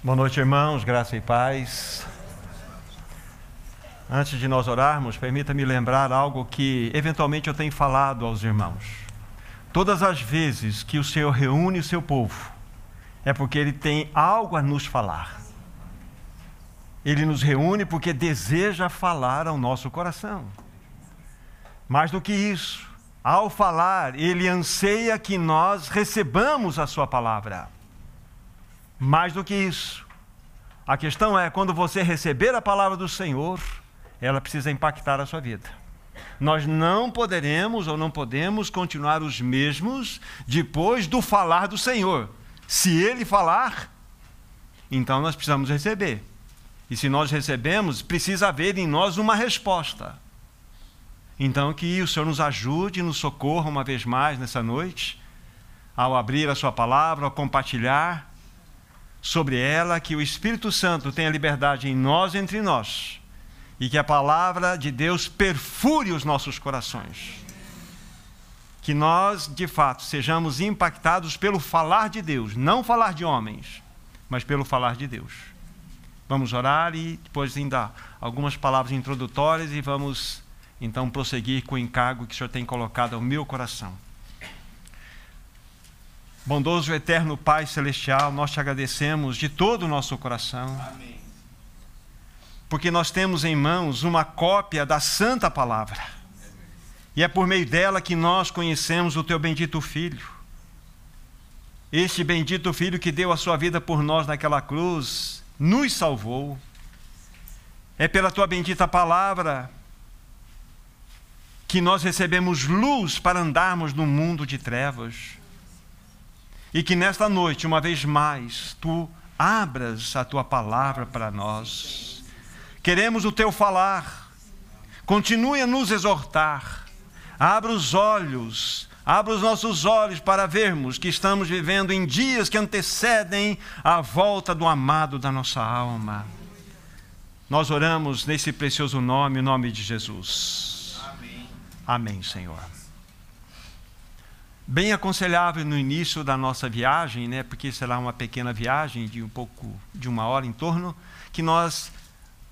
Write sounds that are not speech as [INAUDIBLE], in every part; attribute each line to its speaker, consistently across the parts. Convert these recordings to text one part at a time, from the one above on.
Speaker 1: Boa noite, irmãos, graça e paz. Antes de nós orarmos, permita-me lembrar algo que eventualmente eu tenho falado aos irmãos. Todas as vezes que o Senhor reúne o seu povo, é porque Ele tem algo a nos falar. Ele nos reúne porque deseja falar ao nosso coração. Mais do que isso, ao falar, Ele anseia que nós recebamos a Sua palavra. Mais do que isso, a questão é quando você receber a palavra do Senhor, ela precisa impactar a sua vida. Nós não poderemos ou não podemos continuar os mesmos depois do falar do Senhor. Se Ele falar, então nós precisamos receber. E se nós recebemos, precisa haver em nós uma resposta. Então, que o Senhor nos ajude, nos socorra uma vez mais nessa noite, ao abrir a Sua palavra, ao compartilhar sobre ela, que o Espírito Santo tenha liberdade em nós entre nós e que a palavra de Deus perfure os nossos corações. Que nós, de fato, sejamos impactados pelo falar de Deus, não falar de homens, mas pelo falar de Deus. Vamos orar e depois ainda algumas palavras introdutórias e vamos então prosseguir com o encargo que o Senhor tem colocado ao meu coração. Bondoso eterno Pai Celestial, nós te agradecemos de todo o nosso coração. Amém. Porque nós temos em mãos uma cópia da Santa Palavra. E é por meio dela que nós conhecemos o teu bendito Filho. Este bendito Filho que deu a sua vida por nós naquela cruz, nos salvou. É pela tua bendita palavra que nós recebemos luz para andarmos no mundo de trevas. E que nesta noite, uma vez mais, tu abras a tua palavra para nós. Queremos o teu falar. Continue a nos exortar. Abra os olhos, abra os nossos olhos para vermos que estamos vivendo em dias que antecedem a volta do amado da nossa alma. Nós oramos nesse precioso nome, o nome de Jesus. Amém, Amém Senhor bem aconselhável no início da nossa viagem, né, porque será uma pequena viagem de um pouco de uma hora em torno, que nós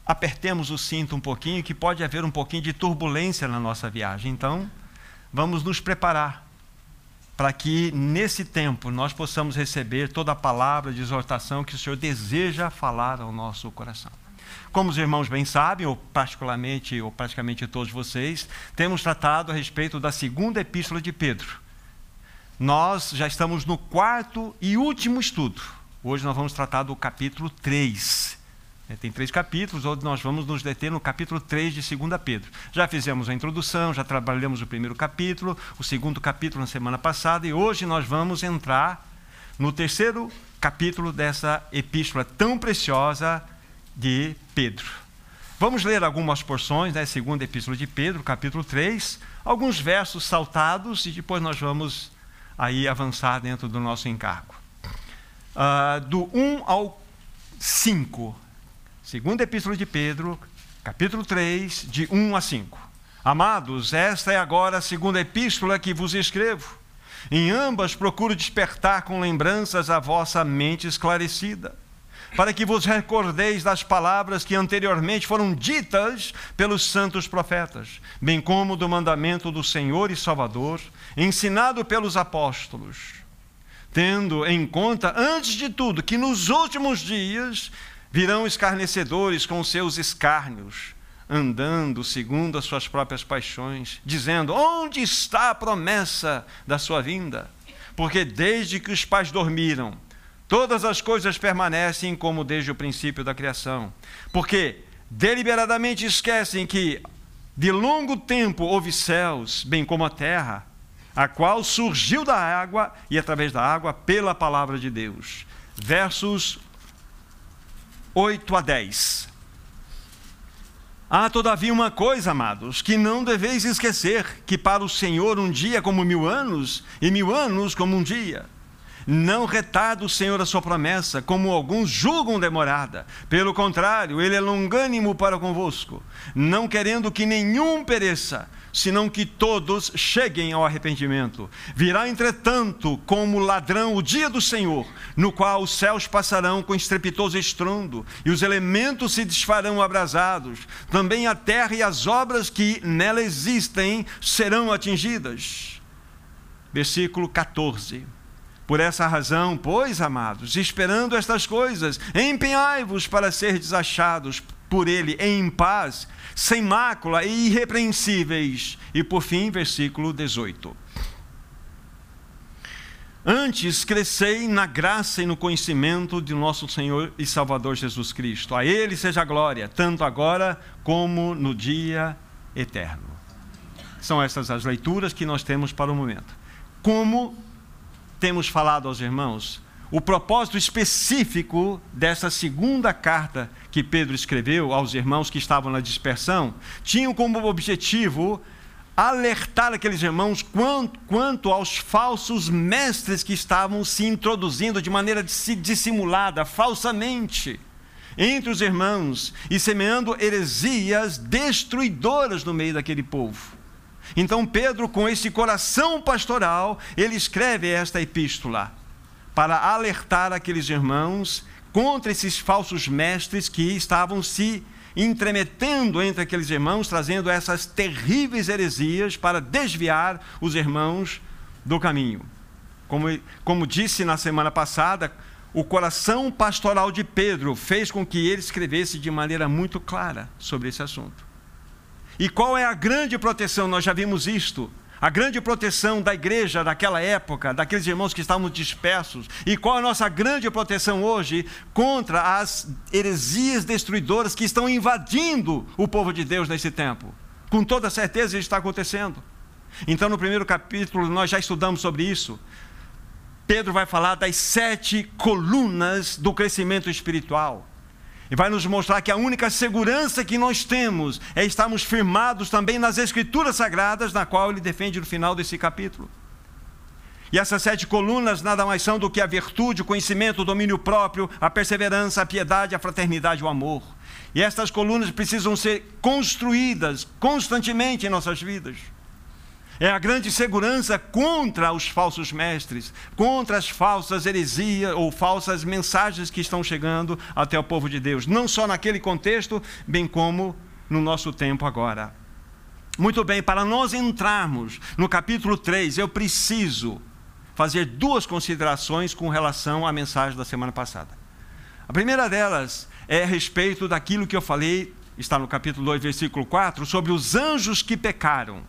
Speaker 1: apertemos o cinto um pouquinho, que pode haver um pouquinho de turbulência na nossa viagem. Então, vamos nos preparar para que nesse tempo nós possamos receber toda a palavra de exortação que o Senhor deseja falar ao nosso coração. Como os irmãos bem sabem, ou particularmente, ou praticamente todos vocês, temos tratado a respeito da segunda epístola de Pedro nós já estamos no quarto e último estudo. Hoje nós vamos tratar do capítulo 3. É, tem três capítulos, hoje nós vamos nos deter no capítulo 3 de 2 Pedro. Já fizemos a introdução, já trabalhamos o primeiro capítulo, o segundo capítulo na semana passada, e hoje nós vamos entrar no terceiro capítulo dessa epístola tão preciosa de Pedro. Vamos ler algumas porções, né, segunda epístola de Pedro, capítulo 3, alguns versos saltados, e depois nós vamos aí avançar dentro do nosso encargo. Uh, do 1 ao 5, segunda epístola de Pedro, capítulo 3, de 1 a 5. Amados, esta é agora a segunda epístola que vos escrevo. Em ambas procuro despertar com lembranças a vossa mente esclarecida, para que vos recordeis das palavras que anteriormente foram ditas pelos santos profetas, bem como do mandamento do Senhor e Salvador, ensinado pelos apóstolos, tendo em conta, antes de tudo, que nos últimos dias virão escarnecedores com seus escárnios, andando segundo as suas próprias paixões, dizendo: Onde está a promessa da sua vinda? Porque desde que os pais dormiram, todas as coisas permanecem como desde o princípio da criação. Porque deliberadamente esquecem que de longo tempo houve céus, bem como a terra a qual surgiu da água e através da água pela palavra de Deus. Versos 8 a 10. Há todavia uma coisa, amados, que não deveis esquecer: que para o Senhor um dia é como mil anos, e mil anos como um dia. Não retarda o Senhor a sua promessa, como alguns julgam demorada. Pelo contrário, ele é longânimo para convosco, não querendo que nenhum pereça, senão que todos cheguem ao arrependimento. Virá, entretanto, como ladrão o dia do Senhor, no qual os céus passarão com estrepitoso estrondo, e os elementos se desfarão abrasados. Também a terra e as obras que nela existem serão atingidas. Versículo 14. Por essa razão, pois, amados, esperando estas coisas, empenhai-vos para ser desachados por ele em paz sem mácula e irrepreensíveis. E por fim, versículo 18. Antes crescei na graça e no conhecimento de nosso Senhor e Salvador Jesus Cristo. A Ele seja a glória, tanto agora como no dia eterno. São essas as leituras que nós temos para o momento. Como temos falado aos irmãos, o propósito específico dessa segunda carta que Pedro escreveu aos irmãos que estavam na dispersão tinha como objetivo alertar aqueles irmãos quanto, quanto aos falsos mestres que estavam se introduzindo de maneira dissimulada, falsamente, entre os irmãos e semeando heresias destruidoras no meio daquele povo. Então, Pedro, com esse coração pastoral, ele escreve esta epístola para alertar aqueles irmãos contra esses falsos mestres que estavam se entremetendo entre aqueles irmãos, trazendo essas terríveis heresias para desviar os irmãos do caminho. Como, como disse na semana passada, o coração pastoral de Pedro fez com que ele escrevesse de maneira muito clara sobre esse assunto. E qual é a grande proteção? Nós já vimos isto a grande proteção da igreja daquela época, daqueles irmãos que estavam dispersos, e qual a nossa grande proteção hoje contra as heresias destruidoras que estão invadindo o povo de Deus nesse tempo. Com toda certeza isso está acontecendo. Então, no primeiro capítulo, nós já estudamos sobre isso. Pedro vai falar das sete colunas do crescimento espiritual. E vai nos mostrar que a única segurança que nós temos é estarmos firmados também nas Escrituras Sagradas, na qual ele defende no final desse capítulo. E essas sete colunas nada mais são do que a virtude, o conhecimento, o domínio próprio, a perseverança, a piedade, a fraternidade o amor. E estas colunas precisam ser construídas constantemente em nossas vidas. É a grande segurança contra os falsos mestres, contra as falsas heresias ou falsas mensagens que estão chegando até o povo de Deus, não só naquele contexto, bem como no nosso tempo agora. Muito bem, para nós entrarmos no capítulo 3, eu preciso fazer duas considerações com relação à mensagem da semana passada. A primeira delas é a respeito daquilo que eu falei, está no capítulo 2, versículo 4, sobre os anjos que pecaram.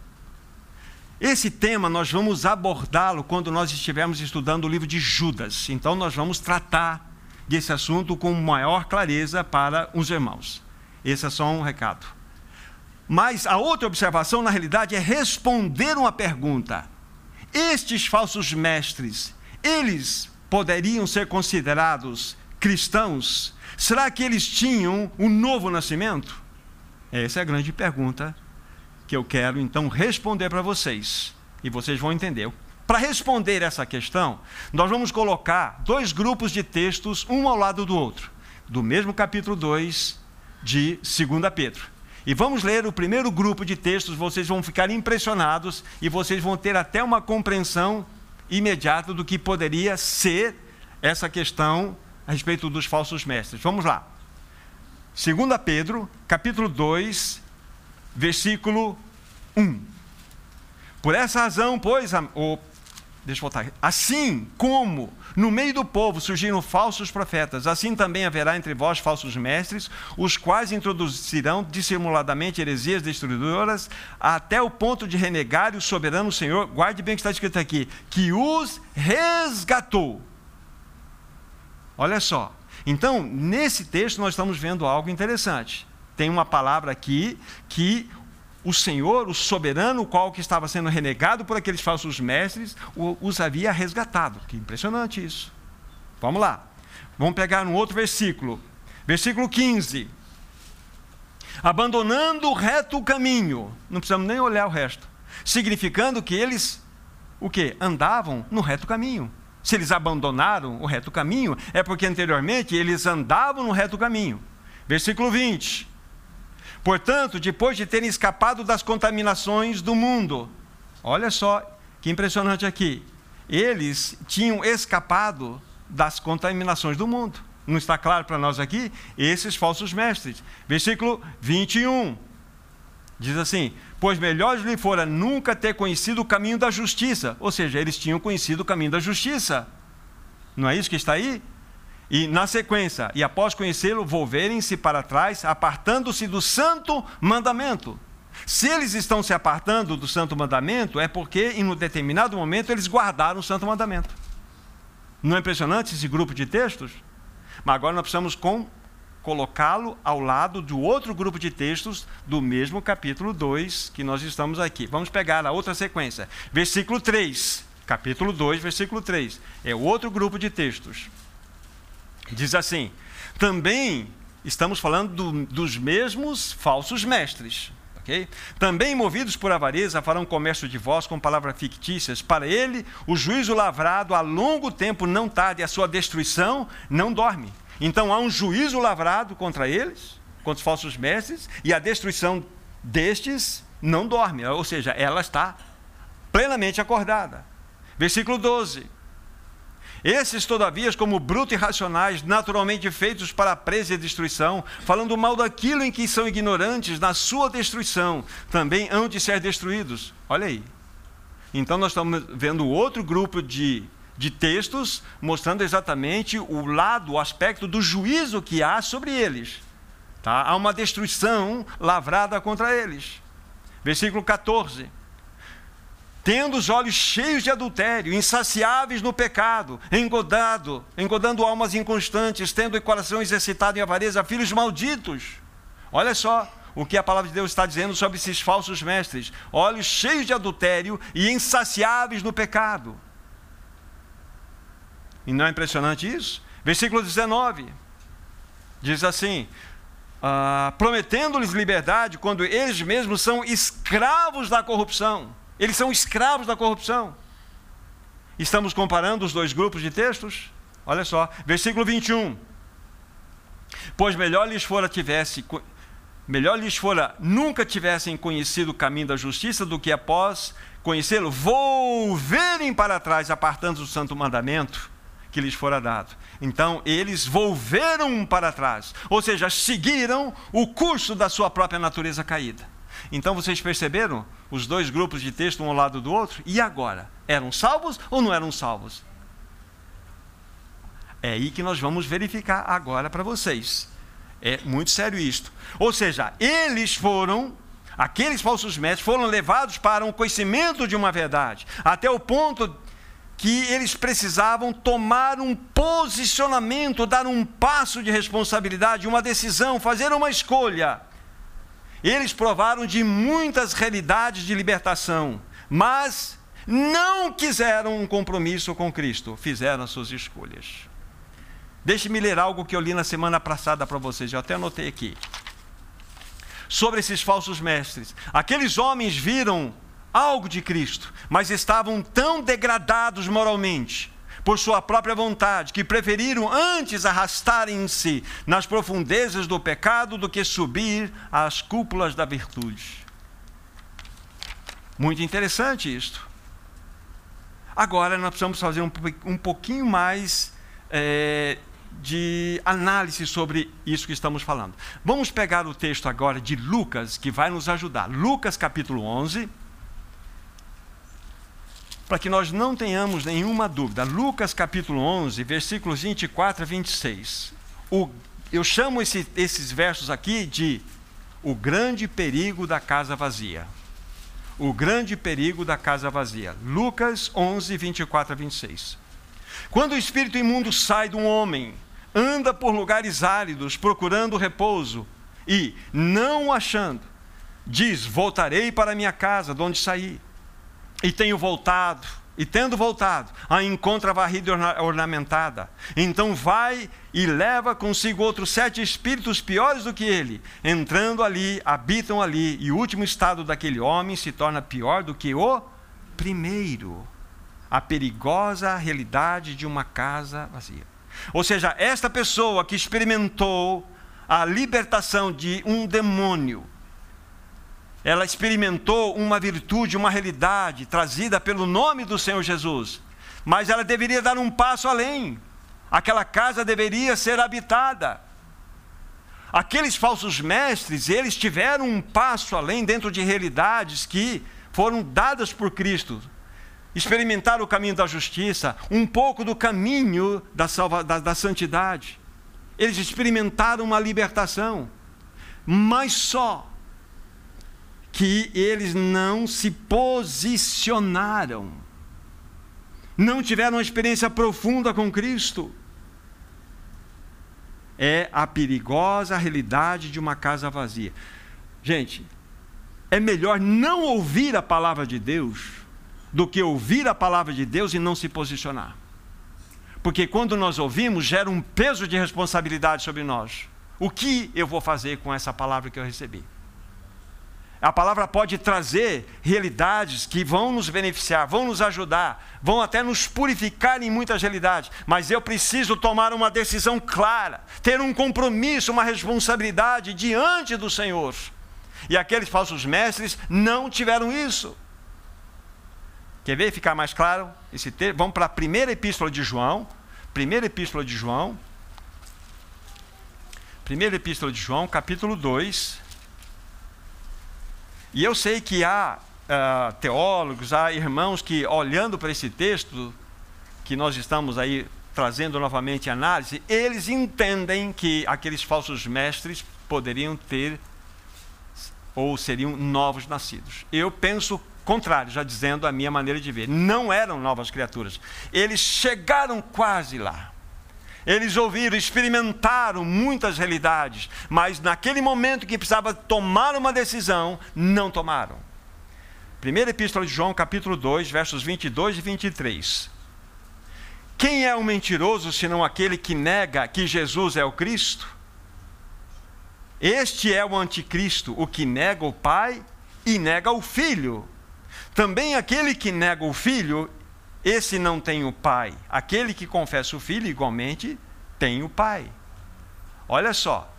Speaker 1: Esse tema nós vamos abordá-lo quando nós estivermos estudando o livro de Judas. Então nós vamos tratar desse assunto com maior clareza para os irmãos. Esse é só um recado. Mas a outra observação, na realidade, é responder uma pergunta. Estes falsos mestres, eles poderiam ser considerados cristãos? Será que eles tinham um novo nascimento? Essa é a grande pergunta que eu quero então responder para vocês. E vocês vão entender. Para responder essa questão, nós vamos colocar dois grupos de textos, um ao lado do outro, do mesmo capítulo 2 de 2 Pedro. E vamos ler o primeiro grupo de textos, vocês vão ficar impressionados e vocês vão ter até uma compreensão imediata do que poderia ser essa questão a respeito dos falsos mestres. Vamos lá. 2 Pedro, capítulo 2, versículo 1. Por essa razão, pois, oh, deixa eu voltar. Assim como no meio do povo surgiram falsos profetas, assim também haverá entre vós falsos mestres, os quais introduzirão dissimuladamente heresias destruidoras, até o ponto de renegar o soberano Senhor. Guarde bem o que está escrito aqui: que os resgatou. Olha só. Então, nesse texto, nós estamos vendo algo interessante tem uma palavra aqui que o Senhor, o soberano, o qual que estava sendo renegado por aqueles falsos mestres, os havia resgatado. Que impressionante isso. Vamos lá. Vamos pegar um outro versículo. Versículo 15. Abandonando o reto caminho. Não precisamos nem olhar o resto. Significando que eles, o que? Andavam no reto caminho. Se eles abandonaram o reto caminho, é porque anteriormente eles andavam no reto caminho. Versículo 20. Portanto, depois de terem escapado das contaminações do mundo, olha só que impressionante aqui. Eles tinham escapado das contaminações do mundo. Não está claro para nós aqui? Esses falsos mestres. Versículo 21. Diz assim: Pois melhor lhe fora nunca ter conhecido o caminho da justiça. Ou seja, eles tinham conhecido o caminho da justiça. Não é isso que está aí? E na sequência, e após conhecê-lo, volverem-se para trás, apartando-se do santo mandamento. Se eles estão se apartando do santo mandamento, é porque em um determinado momento eles guardaram o santo mandamento. Não é impressionante esse grupo de textos? Mas agora nós precisamos colocá-lo ao lado do outro grupo de textos do mesmo capítulo 2 que nós estamos aqui. Vamos pegar a outra sequência. Versículo 3. Capítulo 2, versículo 3. É outro grupo de textos. Diz assim: também estamos falando do, dos mesmos falsos mestres. Okay? Também movidos por avareza farão comércio de vós com palavras fictícias. Para ele, o juízo lavrado a longo tempo não tarde, a sua destruição não dorme. Então há um juízo lavrado contra eles, contra os falsos mestres, e a destruição destes não dorme, ou seja, ela está plenamente acordada. Versículo 12. Esses, todavia, como brutos e racionais, naturalmente feitos para a presa e destruição, falando mal daquilo em que são ignorantes, na sua destruição, também hão de ser destruídos. Olha aí. Então, nós estamos vendo outro grupo de de textos mostrando exatamente o lado, o aspecto do juízo que há sobre eles. Tá? Há uma destruição lavrada contra eles. Versículo 14. Tendo os olhos cheios de adultério, insaciáveis no pecado, engodado, engodando almas inconstantes, tendo o coração exercitado em avareza, filhos malditos. Olha só, o que a palavra de Deus está dizendo sobre esses falsos mestres: olhos cheios de adultério e insaciáveis no pecado. E não é impressionante isso? Versículo 19 diz assim: ah, prometendo-lhes liberdade quando eles mesmos são escravos da corrupção. Eles são escravos da corrupção. Estamos comparando os dois grupos de textos? Olha só, versículo 21. Pois melhor lhes fora tivesse melhor lhes fora nunca tivessem conhecido o caminho da justiça do que após conhecê-lo volverem para trás apartando do santo mandamento que lhes fora dado. Então eles volveram para trás, ou seja, seguiram o curso da sua própria natureza caída. Então vocês perceberam os dois grupos de texto um ao lado do outro? E agora? Eram salvos ou não eram salvos? É aí que nós vamos verificar agora para vocês. É muito sério isto. Ou seja, eles foram aqueles falsos mestres foram levados para um conhecimento de uma verdade, até o ponto que eles precisavam tomar um posicionamento, dar um passo de responsabilidade, uma decisão, fazer uma escolha. Eles provaram de muitas realidades de libertação, mas não quiseram um compromisso com Cristo, fizeram as suas escolhas. Deixe-me ler algo que eu li na semana passada para vocês, eu até anotei aqui. Sobre esses falsos mestres. Aqueles homens viram algo de Cristo, mas estavam tão degradados moralmente por sua própria vontade, que preferiram antes arrastarem-se nas profundezas do pecado do que subir às cúpulas da virtude. Muito interessante isto. Agora nós precisamos fazer um, um pouquinho mais é, de análise sobre isso que estamos falando. Vamos pegar o texto agora de Lucas, que vai nos ajudar. Lucas capítulo 11 para que nós não tenhamos nenhuma dúvida. Lucas capítulo 11, versículos 24 a 26. O, eu chamo esse, esses versos aqui de o grande perigo da casa vazia. O grande perigo da casa vazia. Lucas 11, 24 a 26. Quando o espírito imundo sai de um homem, anda por lugares áridos procurando repouso e, não achando, diz: Voltarei para minha casa, de onde saí e tenho voltado, e tendo voltado, a encontra varrida ornamentada. Então vai e leva consigo outros sete espíritos piores do que ele. Entrando ali, habitam ali, e o último estado daquele homem se torna pior do que o primeiro. a perigosa realidade de uma casa vazia. Ou seja, esta pessoa que experimentou a libertação de um demônio, ela experimentou uma virtude, uma realidade trazida pelo nome do Senhor Jesus, mas ela deveria dar um passo além. Aquela casa deveria ser habitada. Aqueles falsos mestres, eles tiveram um passo além dentro de realidades que foram dadas por Cristo. Experimentaram o caminho da justiça, um pouco do caminho da, salva, da, da santidade. Eles experimentaram uma libertação, mas só que eles não se posicionaram, não tiveram uma experiência profunda com Cristo. É a perigosa realidade de uma casa vazia. Gente, é melhor não ouvir a palavra de Deus do que ouvir a palavra de Deus e não se posicionar. Porque quando nós ouvimos, gera um peso de responsabilidade sobre nós. O que eu vou fazer com essa palavra que eu recebi? A palavra pode trazer realidades que vão nos beneficiar, vão nos ajudar, vão até nos purificar em muitas realidades, mas eu preciso tomar uma decisão clara, ter um compromisso, uma responsabilidade diante do Senhor. E aqueles falsos mestres não tiveram isso. Quer ver ficar mais claro esse? Vamos para a primeira epístola de João. Primeira epístola de João. Primeira epístola de João, capítulo 2. E eu sei que há uh, teólogos, há irmãos que, olhando para esse texto, que nós estamos aí trazendo novamente análise, eles entendem que aqueles falsos mestres poderiam ter ou seriam novos nascidos. Eu penso contrário, já dizendo a minha maneira de ver. Não eram novas criaturas. Eles chegaram quase lá. Eles ouviram, experimentaram muitas realidades, mas naquele momento que precisava tomar uma decisão, não tomaram. Primeira Epístola de João, capítulo 2, versos 22 e 23. Quem é o mentiroso senão aquele que nega que Jesus é o Cristo? Este é o anticristo, o que nega o Pai e nega o Filho. Também aquele que nega o Filho, esse não tem o Pai. Aquele que confessa o Filho, igualmente, tem o Pai. Olha só.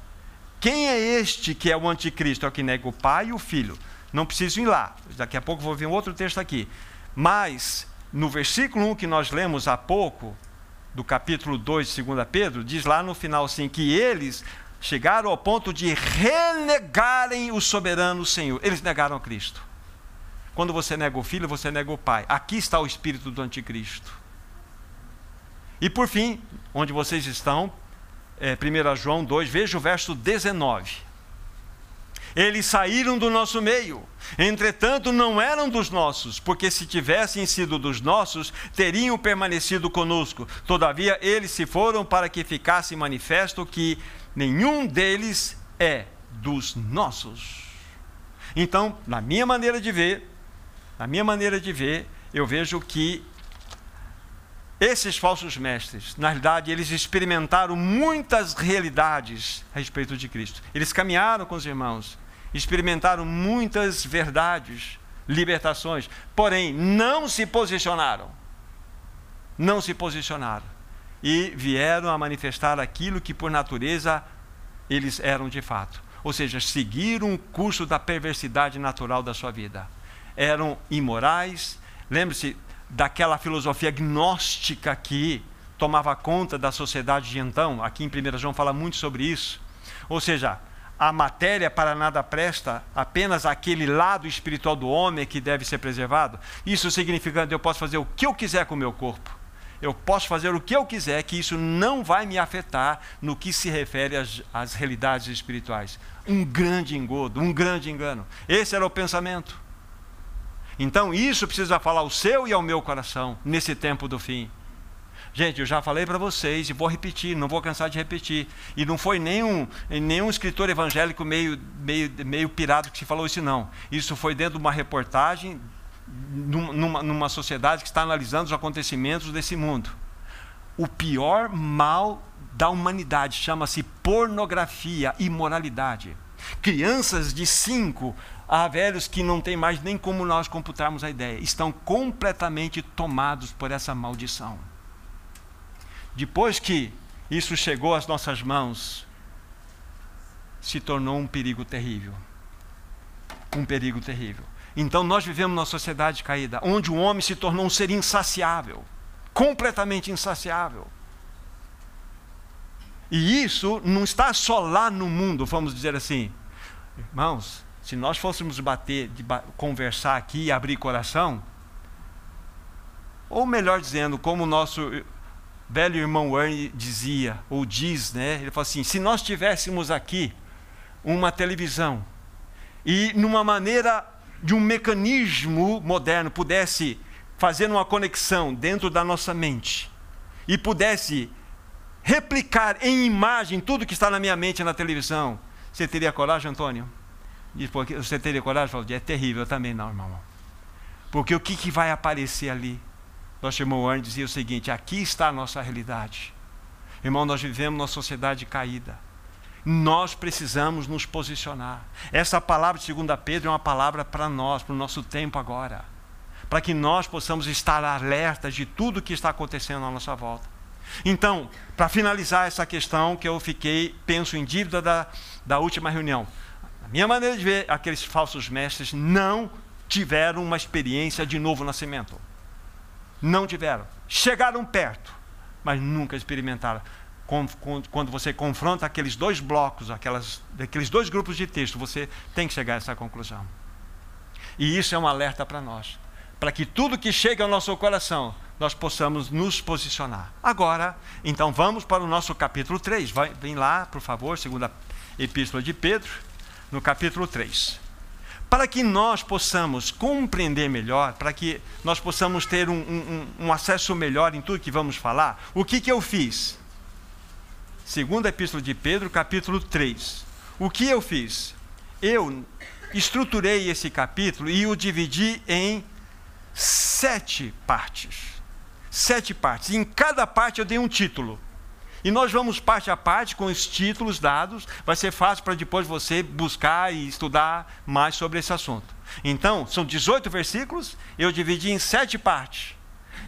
Speaker 1: Quem é este que é o anticristo? É o que nega o Pai e o Filho. Não preciso ir lá. Daqui a pouco vou ver um outro texto aqui. Mas, no versículo 1 que nós lemos há pouco, do capítulo 2 de 2 Pedro, diz lá no final assim: que eles chegaram ao ponto de renegarem o soberano Senhor. Eles negaram a Cristo. Quando você nega o filho, você nega o pai. Aqui está o espírito do anticristo. E por fim, onde vocês estão, é, 1 João 2, veja o verso 19. Eles saíram do nosso meio, entretanto não eram dos nossos, porque se tivessem sido dos nossos, teriam permanecido conosco. Todavia, eles se foram para que ficasse manifesto que nenhum deles é dos nossos. Então, na minha maneira de ver, na minha maneira de ver, eu vejo que esses falsos mestres, na realidade, eles experimentaram muitas realidades a respeito de Cristo. Eles caminharam com os irmãos, experimentaram muitas verdades, libertações, porém não se posicionaram. Não se posicionaram e vieram a manifestar aquilo que por natureza eles eram de fato. Ou seja, seguiram o curso da perversidade natural da sua vida. Eram imorais. Lembre-se daquela filosofia gnóstica que tomava conta da sociedade de então. Aqui em 1 João fala muito sobre isso. Ou seja, a matéria para nada presta, apenas aquele lado espiritual do homem que deve ser preservado. Isso significa que eu posso fazer o que eu quiser com o meu corpo eu posso fazer o que eu quiser, que isso não vai me afetar no que se refere às, às realidades espirituais. Um grande engodo, um grande engano. Esse era o pensamento. Então, isso precisa falar ao seu e ao meu coração nesse tempo do fim. Gente, eu já falei para vocês e vou repetir, não vou cansar de repetir. E não foi nenhum, nenhum escritor evangélico meio, meio, meio pirado que se falou isso, não. Isso foi dentro de uma reportagem numa, numa sociedade que está analisando os acontecimentos desse mundo. O pior mal da humanidade chama-se pornografia, imoralidade. Crianças de 5 a velhos que não tem mais nem como nós computarmos a ideia, estão completamente tomados por essa maldição. Depois que isso chegou às nossas mãos, se tornou um perigo terrível. Um perigo terrível. Então nós vivemos numa sociedade caída, onde o homem se tornou um ser insaciável, completamente insaciável. E isso não está só lá no mundo, vamos dizer assim. Irmãos, se nós fôssemos bater, conversar aqui e abrir coração, ou melhor dizendo, como o nosso velho irmão Ernie dizia, ou diz, né? Ele falou assim: se nós tivéssemos aqui uma televisão e numa maneira de um mecanismo moderno pudesse fazer uma conexão dentro da nossa mente e pudesse replicar em imagem tudo que está na minha mente na televisão, você teria coragem, Antônio? você teria coragem? Falou, é terrível, eu também não, irmão. Porque o que, que vai aparecer ali? Nosso irmão Arne dizia o seguinte: aqui está a nossa realidade. Irmão, nós vivemos numa sociedade caída. Nós precisamos nos posicionar. Essa palavra de 2 Pedro é uma palavra para nós, para o nosso tempo agora. Para que nós possamos estar alertas de tudo que está acontecendo à nossa volta. Então, para finalizar essa questão que eu fiquei, penso em dívida da, da última reunião. A minha maneira de ver, aqueles falsos mestres não tiveram uma experiência de novo nascimento. Não tiveram. Chegaram perto, mas nunca experimentaram. Quando você confronta aqueles dois blocos, aquelas, aqueles dois grupos de texto, você tem que chegar a essa conclusão. E isso é um alerta para nós. Para que tudo que chega ao nosso coração, nós possamos nos posicionar. Agora, então vamos para o nosso capítulo 3. Vai, vem lá, por favor, segunda epístola de Pedro no capítulo 3. Para que nós possamos compreender melhor, para que nós possamos ter um, um, um acesso melhor em tudo que vamos falar, o que, que eu fiz? Segunda Epístola de Pedro, capítulo 3. O que eu fiz? Eu estruturei esse capítulo e o dividi em sete partes. Sete partes. Em cada parte eu dei um título. E nós vamos parte a parte com os títulos dados, vai ser fácil para depois você buscar e estudar mais sobre esse assunto. Então, são 18 versículos, eu dividi em sete partes.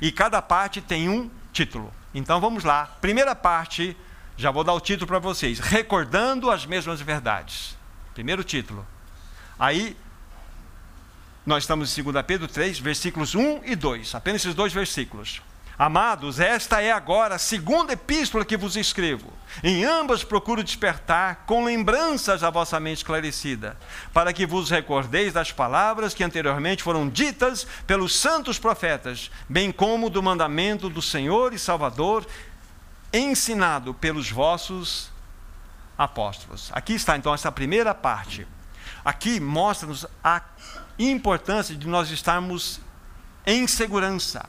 Speaker 1: E cada parte tem um título. Então vamos lá. Primeira parte, já vou dar o título para vocês: Recordando as mesmas verdades. Primeiro título. Aí, nós estamos em 2 Pedro 3, versículos 1 e 2. Apenas esses dois versículos. Amados, esta é agora a segunda epístola que vos escrevo. Em ambas procuro despertar com lembranças a vossa mente esclarecida, para que vos recordeis das palavras que anteriormente foram ditas pelos santos profetas, bem como do mandamento do Senhor e Salvador, ensinado pelos vossos apóstolos. Aqui está então essa primeira parte. Aqui mostra-nos a importância de nós estarmos em segurança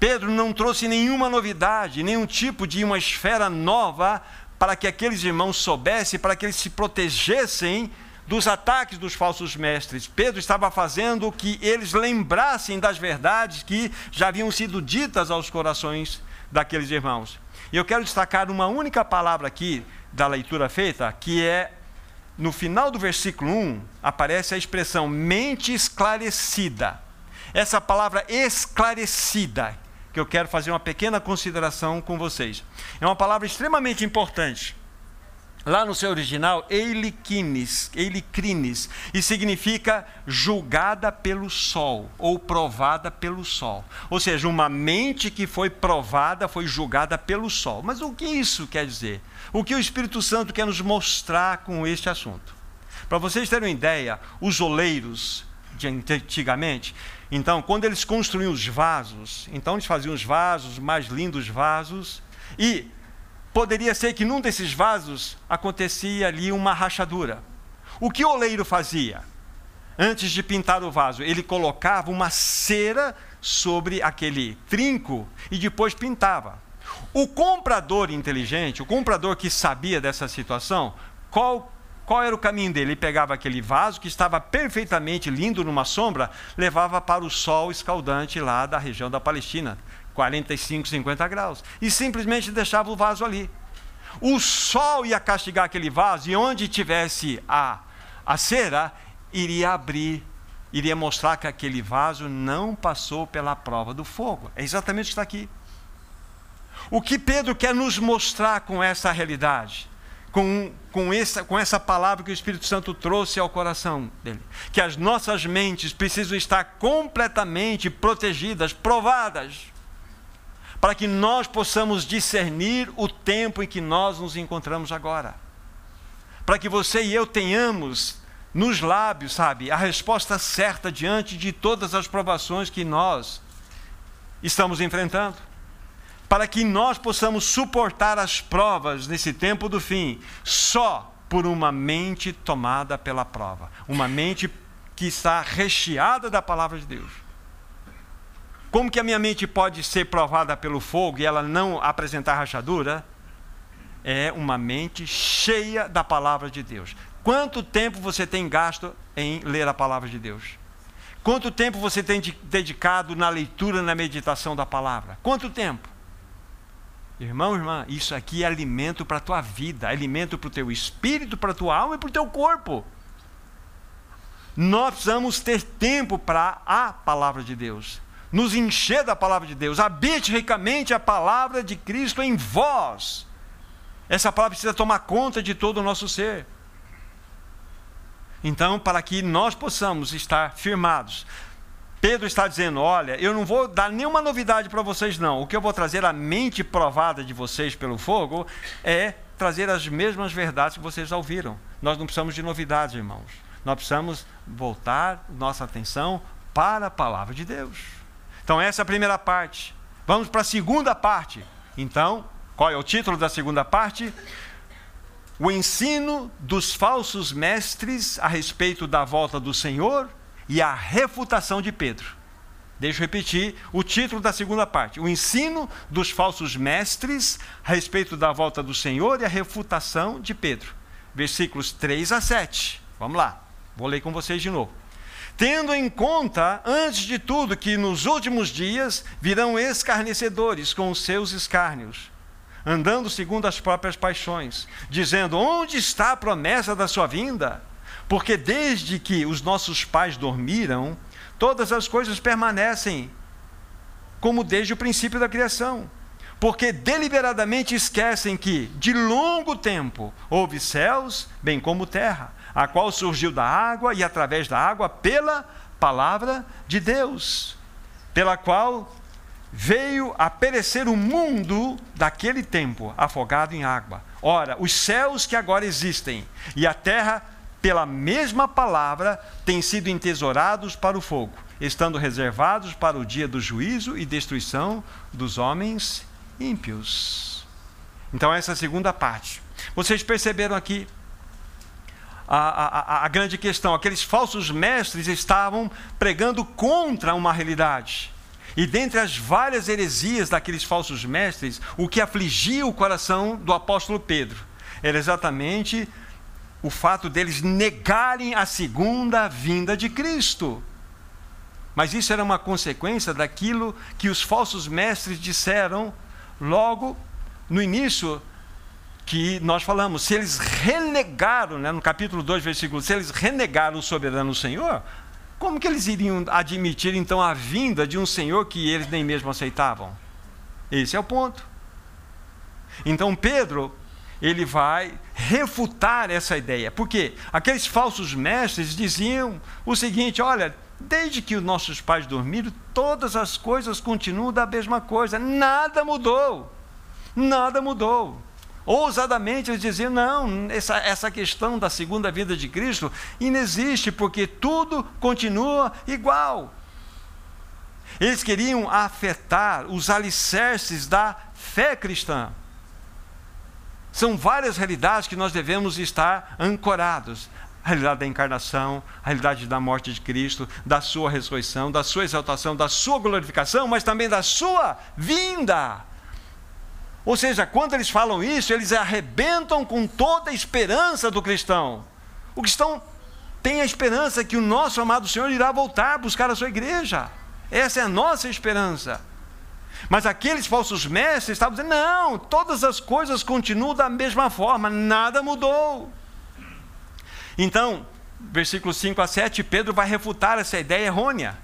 Speaker 1: Pedro não trouxe nenhuma novidade, nenhum tipo de uma esfera nova para que aqueles irmãos soubessem, para que eles se protegessem dos ataques dos falsos mestres. Pedro estava fazendo que eles lembrassem das verdades que já haviam sido ditas aos corações daqueles irmãos. E eu quero destacar uma única palavra aqui da leitura feita, que é no final do versículo 1, aparece a expressão mente esclarecida. Essa palavra esclarecida, que eu quero fazer uma pequena consideração com vocês. É uma palavra extremamente importante. Lá no seu original, eilicrines, eilicrines, e significa julgada pelo sol, ou provada pelo sol. Ou seja, uma mente que foi provada, foi julgada pelo sol. Mas o que isso quer dizer? O que o Espírito Santo quer nos mostrar com este assunto? Para vocês terem uma ideia, os oleiros de antigamente, então, quando eles construíam os vasos, então eles faziam os vasos, mais lindos vasos, e poderia ser que num desses vasos acontecia ali uma rachadura. O que o oleiro fazia? Antes de pintar o vaso, ele colocava uma cera sobre aquele trinco e depois pintava. O comprador inteligente, o comprador que sabia dessa situação, qual qual era o caminho dele? Ele pegava aquele vaso que estava perfeitamente lindo numa sombra, levava para o sol escaldante lá da região da Palestina, 45, 50 graus, e simplesmente deixava o vaso ali. o sol ia castigar aquele vaso e onde tivesse a, a cera, iria abrir, iria mostrar que aquele vaso não passou pela prova do fogo. É exatamente o que está aqui. O que Pedro quer nos mostrar com essa realidade? Com, com, essa, com essa palavra que o Espírito Santo trouxe ao coração dele. Que as nossas mentes precisam estar completamente protegidas, provadas, para que nós possamos discernir o tempo em que nós nos encontramos agora. Para que você e eu tenhamos nos lábios, sabe, a resposta certa diante de todas as provações que nós estamos enfrentando para que nós possamos suportar as provas nesse tempo do fim, só por uma mente tomada pela prova, uma mente que está recheada da palavra de Deus. Como que a minha mente pode ser provada pelo fogo e ela não apresentar rachadura? É uma mente cheia da palavra de Deus. Quanto tempo você tem gasto em ler a palavra de Deus? Quanto tempo você tem dedicado na leitura, na meditação da palavra? Quanto tempo? Irmão, irmã, isso aqui é alimento para a tua vida, alimento para o teu espírito, para a tua alma e para o teu corpo. Nós precisamos ter tempo para a palavra de Deus, nos encher da palavra de Deus. Habite ricamente a palavra de Cristo em vós. Essa palavra precisa tomar conta de todo o nosso ser. Então, para que nós possamos estar firmados, Pedro está dizendo: Olha, eu não vou dar nenhuma novidade para vocês, não. O que eu vou trazer à mente provada de vocês pelo fogo é trazer as mesmas verdades que vocês já ouviram. Nós não precisamos de novidades, irmãos. Nós precisamos voltar nossa atenção para a palavra de Deus. Então, essa é a primeira parte. Vamos para a segunda parte. Então, qual é o título da segunda parte? O ensino dos falsos mestres a respeito da volta do Senhor e a refutação de Pedro. Deixa eu repetir o título da segunda parte: O ensino dos falsos mestres a respeito da volta do Senhor e a refutação de Pedro. Versículos 3 a 7. Vamos lá, vou ler com vocês de novo. Tendo em conta, antes de tudo, que nos últimos dias virão escarnecedores com os seus escárnios, andando segundo as próprias paixões, dizendo: Onde está a promessa da sua vinda? Porque desde que os nossos pais dormiram, todas as coisas permanecem como desde o princípio da criação. Porque deliberadamente esquecem que, de longo tempo, houve céus, bem como terra, a qual surgiu da água e através da água pela palavra de Deus, pela qual veio a perecer o mundo daquele tempo, afogado em água. Ora, os céus que agora existem e a terra pela mesma palavra, têm sido entesourados para o fogo, estando reservados para o dia do juízo e destruição dos homens ímpios. Então, essa é a segunda parte. Vocês perceberam aqui a, a, a, grande questão: aqueles falsos mestres estavam pregando contra uma realidade. E dentre as várias heresias daqueles falsos mestres, o que afligia o coração do apóstolo Pedro era exatamente o fato deles negarem a segunda vinda de Cristo. Mas isso era uma consequência daquilo que os falsos mestres disseram logo no início que nós falamos. Se eles renegaram, né, no capítulo 2, versículo, se eles renegaram o soberano Senhor, como que eles iriam admitir então a vinda de um Senhor que eles nem mesmo aceitavam? Esse é o ponto. Então Pedro ele vai refutar essa ideia. Porque aqueles falsos mestres diziam o seguinte: olha, desde que os nossos pais dormiram, todas as coisas continuam da mesma coisa, nada mudou. Nada mudou. Ousadamente eles diziam: não, essa, essa questão da segunda vida de Cristo inexiste, porque tudo continua igual. Eles queriam afetar os alicerces da fé cristã. São várias realidades que nós devemos estar ancorados. A realidade da encarnação, a realidade da morte de Cristo, da sua ressurreição, da sua exaltação, da sua glorificação, mas também da sua vinda. Ou seja, quando eles falam isso, eles arrebentam com toda a esperança do cristão. O cristão tem a esperança que o nosso amado Senhor irá voltar buscar a sua igreja. Essa é a nossa esperança. Mas aqueles falsos mestres estavam dizendo: não, todas as coisas continuam da mesma forma, nada mudou. Então, versículos 5 a 7, Pedro vai refutar essa ideia errônea.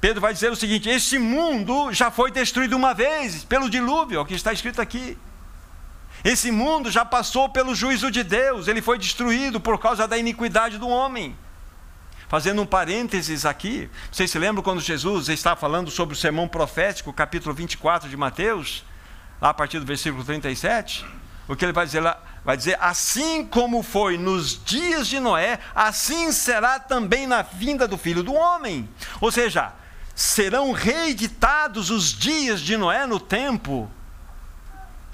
Speaker 1: Pedro vai dizer o seguinte: Este mundo já foi destruído uma vez pelo dilúvio, é o que está escrito aqui. Esse mundo já passou pelo juízo de Deus, ele foi destruído por causa da iniquidade do homem. Fazendo um parênteses aqui, vocês se lembram quando Jesus está falando sobre o sermão profético, capítulo 24 de Mateus, lá a partir do versículo 37? O que ele vai dizer lá? Vai dizer: Assim como foi nos dias de Noé, assim será também na vinda do filho do homem. Ou seja, serão reeditados os dias de Noé no tempo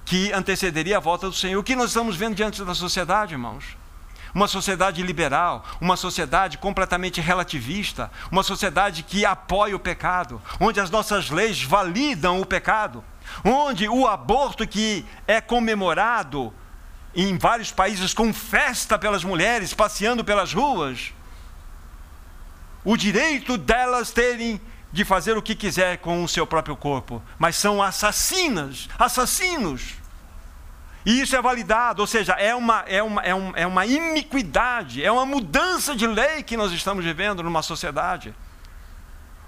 Speaker 1: que antecederia a volta do Senhor. O que nós estamos vendo diante da sociedade, irmãos? Uma sociedade liberal, uma sociedade completamente relativista, uma sociedade que apoia o pecado, onde as nossas leis validam o pecado, onde o aborto que é comemorado em vários países com festa pelas mulheres passeando pelas ruas, o direito delas terem de fazer o que quiser com o seu próprio corpo, mas são assassinas, assassinos. E isso é validado, ou seja, é uma, é, uma, é, um, é uma iniquidade, é uma mudança de lei que nós estamos vivendo numa sociedade.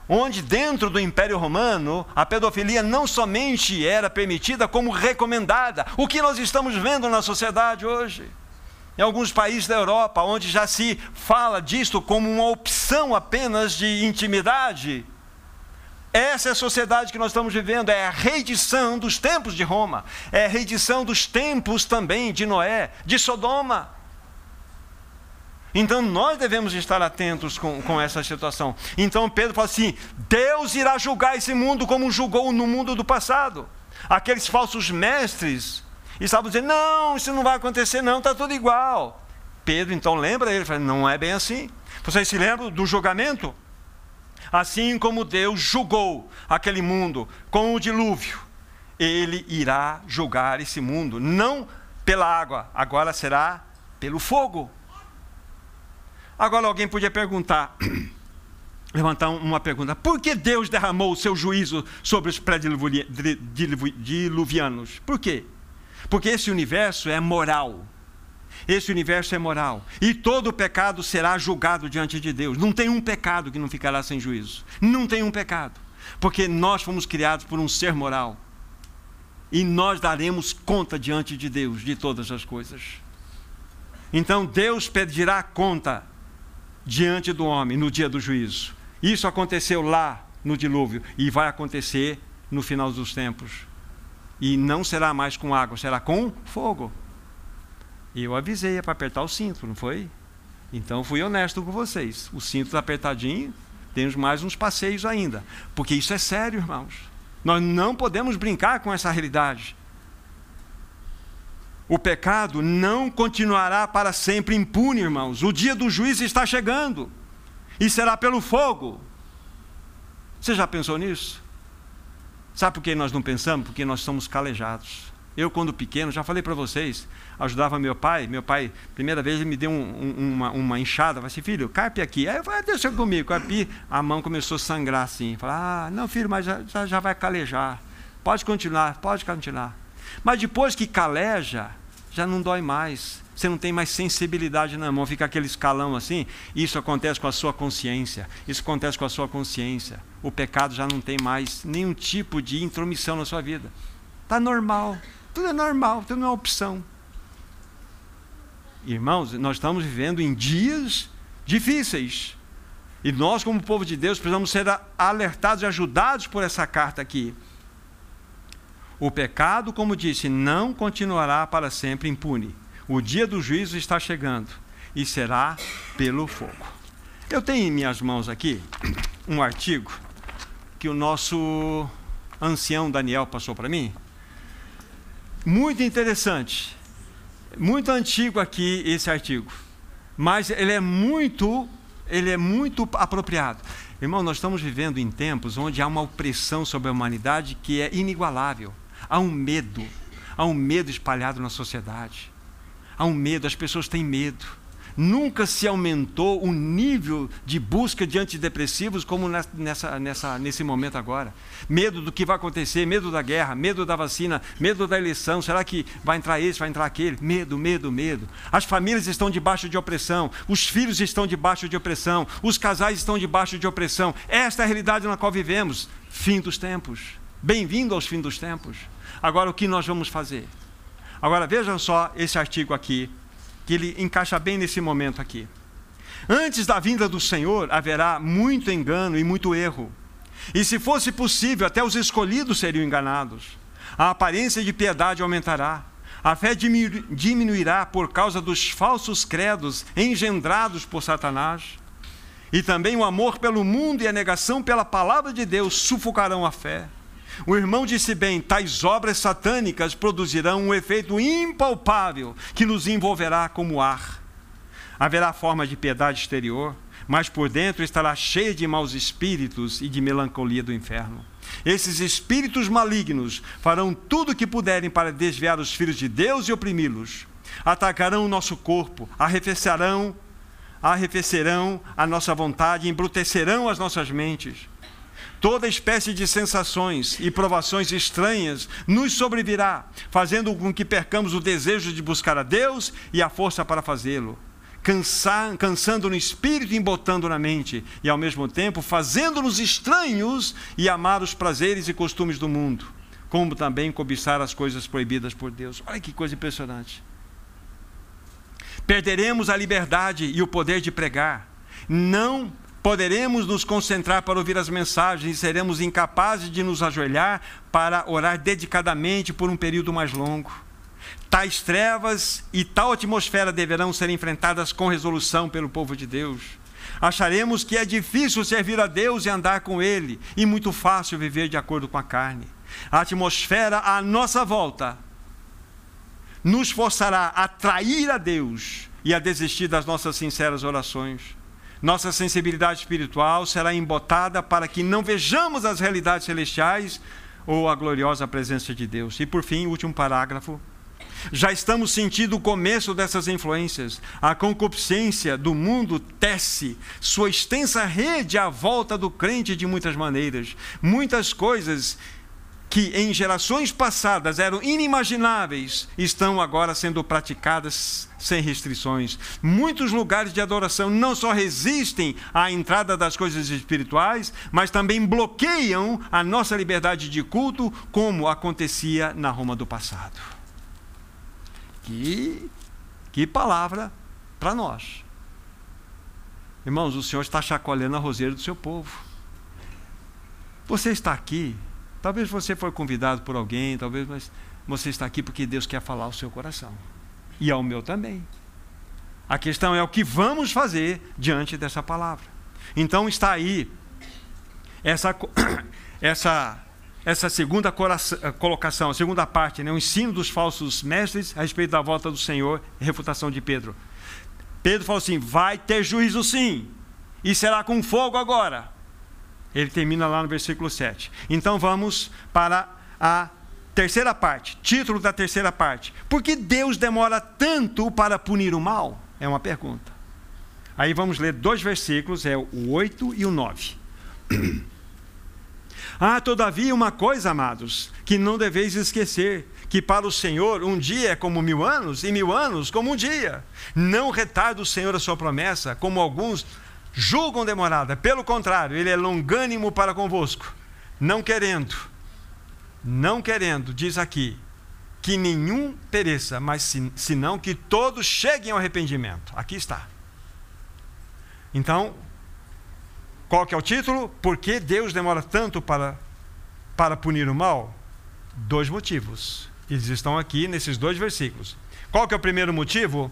Speaker 1: Onde, dentro do Império Romano, a pedofilia não somente era permitida, como recomendada. O que nós estamos vendo na sociedade hoje? Em alguns países da Europa, onde já se fala disto como uma opção apenas de intimidade, essa é a sociedade que nós estamos vivendo, é a reedição dos tempos de Roma, é a reedição dos tempos também de Noé, de Sodoma. Então nós devemos estar atentos com, com essa situação. Então Pedro fala assim: Deus irá julgar esse mundo como julgou no mundo do passado. Aqueles falsos mestres estavam dizendo: não, isso não vai acontecer, não, está tudo igual. Pedro então lembra ele, fala, não é bem assim. Vocês se lembram do julgamento? Assim como Deus julgou aquele mundo com o dilúvio, ele irá julgar esse mundo, não pela água, agora será pelo fogo. Agora alguém podia perguntar, [CLEARS THROAT] levantar uma pergunta: por que Deus derramou o seu juízo sobre os pré-diluvianos? Por quê? Porque esse universo é moral. Esse universo é moral. E todo pecado será julgado diante de Deus. Não tem um pecado que não ficará sem juízo. Não tem um pecado. Porque nós fomos criados por um ser moral. E nós daremos conta diante de Deus de todas as coisas. Então Deus pedirá conta diante do homem no dia do juízo. Isso aconteceu lá no dilúvio e vai acontecer no final dos tempos. E não será mais com água, será com fogo. Eu avisei é para apertar o cinto, não foi? Então fui honesto com vocês. O cinto está apertadinho, temos mais uns passeios ainda. Porque isso é sério, irmãos. Nós não podemos brincar com essa realidade. O pecado não continuará para sempre impune, irmãos. O dia do juízo está chegando. E será pelo fogo. Você já pensou nisso? Sabe por que nós não pensamos? Porque nós somos calejados. Eu, quando pequeno, já falei para vocês, ajudava meu pai. Meu pai, primeira vez, ele me deu um, um, uma, uma enxada. Falei assim, filho, carpe aqui. Aí eu falei, ah, deixa comigo. Carpe, a mão começou a sangrar assim. Falei, ah, não, filho, mas já, já vai calejar. Pode continuar, pode continuar. Mas depois que caleja, já não dói mais. Você não tem mais sensibilidade na mão, fica aquele escalão assim. Isso acontece com a sua consciência. Isso acontece com a sua consciência. O pecado já não tem mais nenhum tipo de intromissão na sua vida. Está normal. Tudo é normal, tudo não é opção. Irmãos, nós estamos vivendo em dias difíceis. E nós, como povo de Deus, precisamos ser alertados e ajudados por essa carta aqui. O pecado, como disse, não continuará para sempre impune. O dia do juízo está chegando e será pelo fogo. Eu tenho em minhas mãos aqui um artigo que o nosso ancião Daniel passou para mim. Muito interessante. Muito antigo aqui esse artigo. Mas ele é muito, ele é muito apropriado. Irmão, nós estamos vivendo em tempos onde há uma opressão sobre a humanidade que é inigualável. Há um medo, há um medo espalhado na sociedade. Há um medo, as pessoas têm medo. Nunca se aumentou o nível de busca de antidepressivos como nessa, nessa, nesse momento agora. Medo do que vai acontecer, medo da guerra, medo da vacina, medo da eleição. Será que vai entrar esse, vai entrar aquele? Medo, medo, medo. As famílias estão debaixo de opressão, os filhos estão debaixo de opressão, os casais estão debaixo de opressão. Esta é a realidade na qual vivemos. Fim dos tempos. Bem-vindo aos fins dos tempos. Agora, o que nós vamos fazer? Agora, vejam só esse artigo aqui que ele encaixa bem nesse momento aqui. Antes da vinda do Senhor haverá muito engano e muito erro. E se fosse possível, até os escolhidos seriam enganados. A aparência de piedade aumentará. A fé diminuirá por causa dos falsos credos engendrados por Satanás. E também o amor pelo mundo e a negação pela palavra de Deus sufocarão a fé. O irmão disse bem: tais obras satânicas produzirão um efeito impalpável que nos envolverá como ar. Haverá forma de piedade exterior, mas por dentro estará cheia de maus espíritos e de melancolia do inferno. Esses espíritos malignos farão tudo o que puderem para desviar os filhos de Deus e oprimi-los. Atacarão o nosso corpo, arrefecerão, arrefecerão a nossa vontade, embrutecerão as nossas mentes Toda espécie de sensações e provações estranhas nos sobrevirá, fazendo com que percamos o desejo de buscar a Deus e a força para fazê-lo. cansando no espírito e embotando na mente, e ao mesmo tempo fazendo-nos estranhos e amar os prazeres e costumes do mundo, como também cobiçar as coisas proibidas por Deus. Olha que coisa impressionante. Perderemos a liberdade e o poder de pregar. Não poderemos nos concentrar para ouvir as mensagens e seremos incapazes de nos ajoelhar para orar dedicadamente por um período mais longo. Tais trevas e tal atmosfera deverão ser enfrentadas com resolução pelo povo de Deus. Acharemos que é difícil servir a Deus e andar com Ele, e muito fácil viver de acordo com a carne. A atmosfera à nossa volta nos forçará a trair a Deus e a desistir das nossas sinceras orações. Nossa sensibilidade espiritual será embotada para que não vejamos as realidades celestiais ou a gloriosa presença de Deus. E por fim, último parágrafo. Já estamos sentindo o começo dessas influências. A concupiscência do mundo tece sua extensa rede à volta do crente de muitas maneiras. Muitas coisas que em gerações passadas eram inimagináveis, estão agora sendo praticadas sem restrições. Muitos lugares de adoração não só resistem à entrada das coisas espirituais, mas também bloqueiam a nossa liberdade de culto, como acontecia na Roma do passado. Que, que palavra para nós. Irmãos, o Senhor está chacoalhando a roseira do seu povo. Você está aqui Talvez você foi convidado por alguém, talvez, mas você está aqui porque Deus quer falar ao seu coração. E ao meu também. A questão é o que vamos fazer diante dessa palavra. Então está aí essa, [COUGHS] essa, essa segunda colocação, a segunda parte, né? o ensino dos falsos mestres a respeito da volta do Senhor, refutação de Pedro. Pedro falou assim: vai ter juízo sim, e será com fogo agora. Ele termina lá no versículo 7. Então vamos para a terceira parte, título da terceira parte. Por que Deus demora tanto para punir o mal? É uma pergunta. Aí vamos ler dois versículos, é o 8 e o 9. [CLEARS THROAT] ah, todavia, uma coisa, amados, que não deveis esquecer: que para o Senhor um dia é como mil anos, e mil anos como um dia. Não retarda o Senhor a sua promessa, como alguns julgam demorada. Pelo contrário, ele é longânimo para convosco, não querendo, não querendo, diz aqui, que nenhum pereça, mas senão que todos cheguem ao arrependimento. Aqui está. Então, qual que é o título? Por que Deus demora tanto para, para punir o mal? Dois motivos. Eles estão aqui nesses dois versículos. Qual que é o primeiro motivo?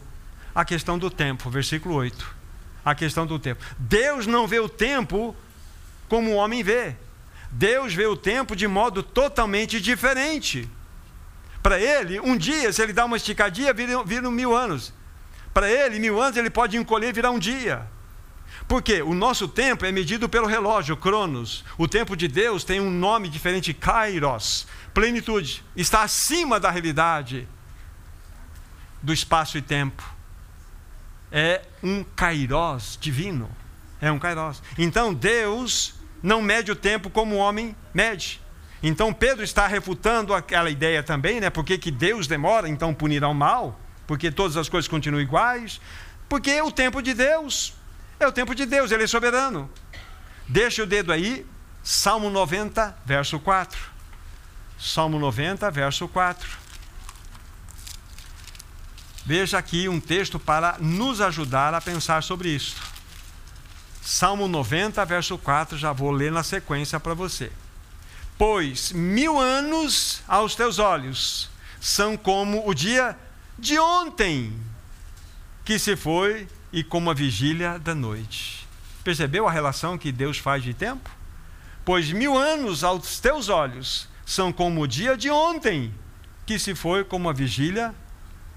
Speaker 1: A questão do tempo, versículo 8 a questão do tempo. Deus não vê o tempo como o homem vê. Deus vê o tempo de modo totalmente diferente. Para ele, um dia, se ele dá uma esticadinha, vira, vira mil anos. Para ele, mil anos ele pode encolher e virar um dia. Porque o nosso tempo é medido pelo relógio, Cronos. O tempo de Deus tem um nome diferente, Kairos, plenitude. Está acima da realidade do espaço e tempo é um kairós divino. É um kairós. Então Deus não mede o tempo como o homem mede. Então Pedro está refutando aquela ideia também, né? Porque que Deus demora, então punirá o mal, porque todas as coisas continuam iguais, porque é o tempo de Deus. É o tempo de Deus, ele é soberano. Deixa o dedo aí, Salmo 90, verso 4. Salmo 90, verso 4. Veja aqui um texto para nos ajudar a pensar sobre isso. Salmo 90, verso 4, já vou ler na sequência para você. Pois mil anos aos teus olhos são como o dia de ontem, que se foi, e como a vigília da noite. Percebeu a relação que Deus faz de tempo? Pois mil anos aos teus olhos são como o dia de ontem, que se foi como a vigília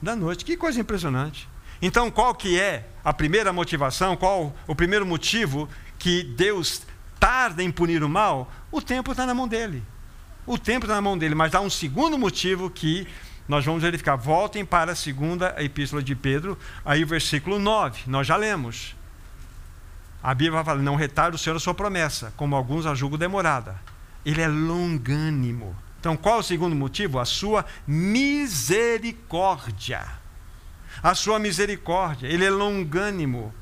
Speaker 1: da noite. Que coisa impressionante. Então, qual que é a primeira motivação, qual o primeiro motivo que Deus tarda em punir o mal? O tempo está na mão dele. O tempo está na mão dele, mas há um segundo motivo que nós vamos verificar. Voltem para a segunda epístola de Pedro, aí o versículo 9, nós já lemos. A Bíblia vai falar: não retarde o Senhor a sua promessa, como alguns a julgam demorada. Ele é longânimo. Então, qual o segundo motivo? A sua misericórdia. A sua misericórdia. Ele é longânimo.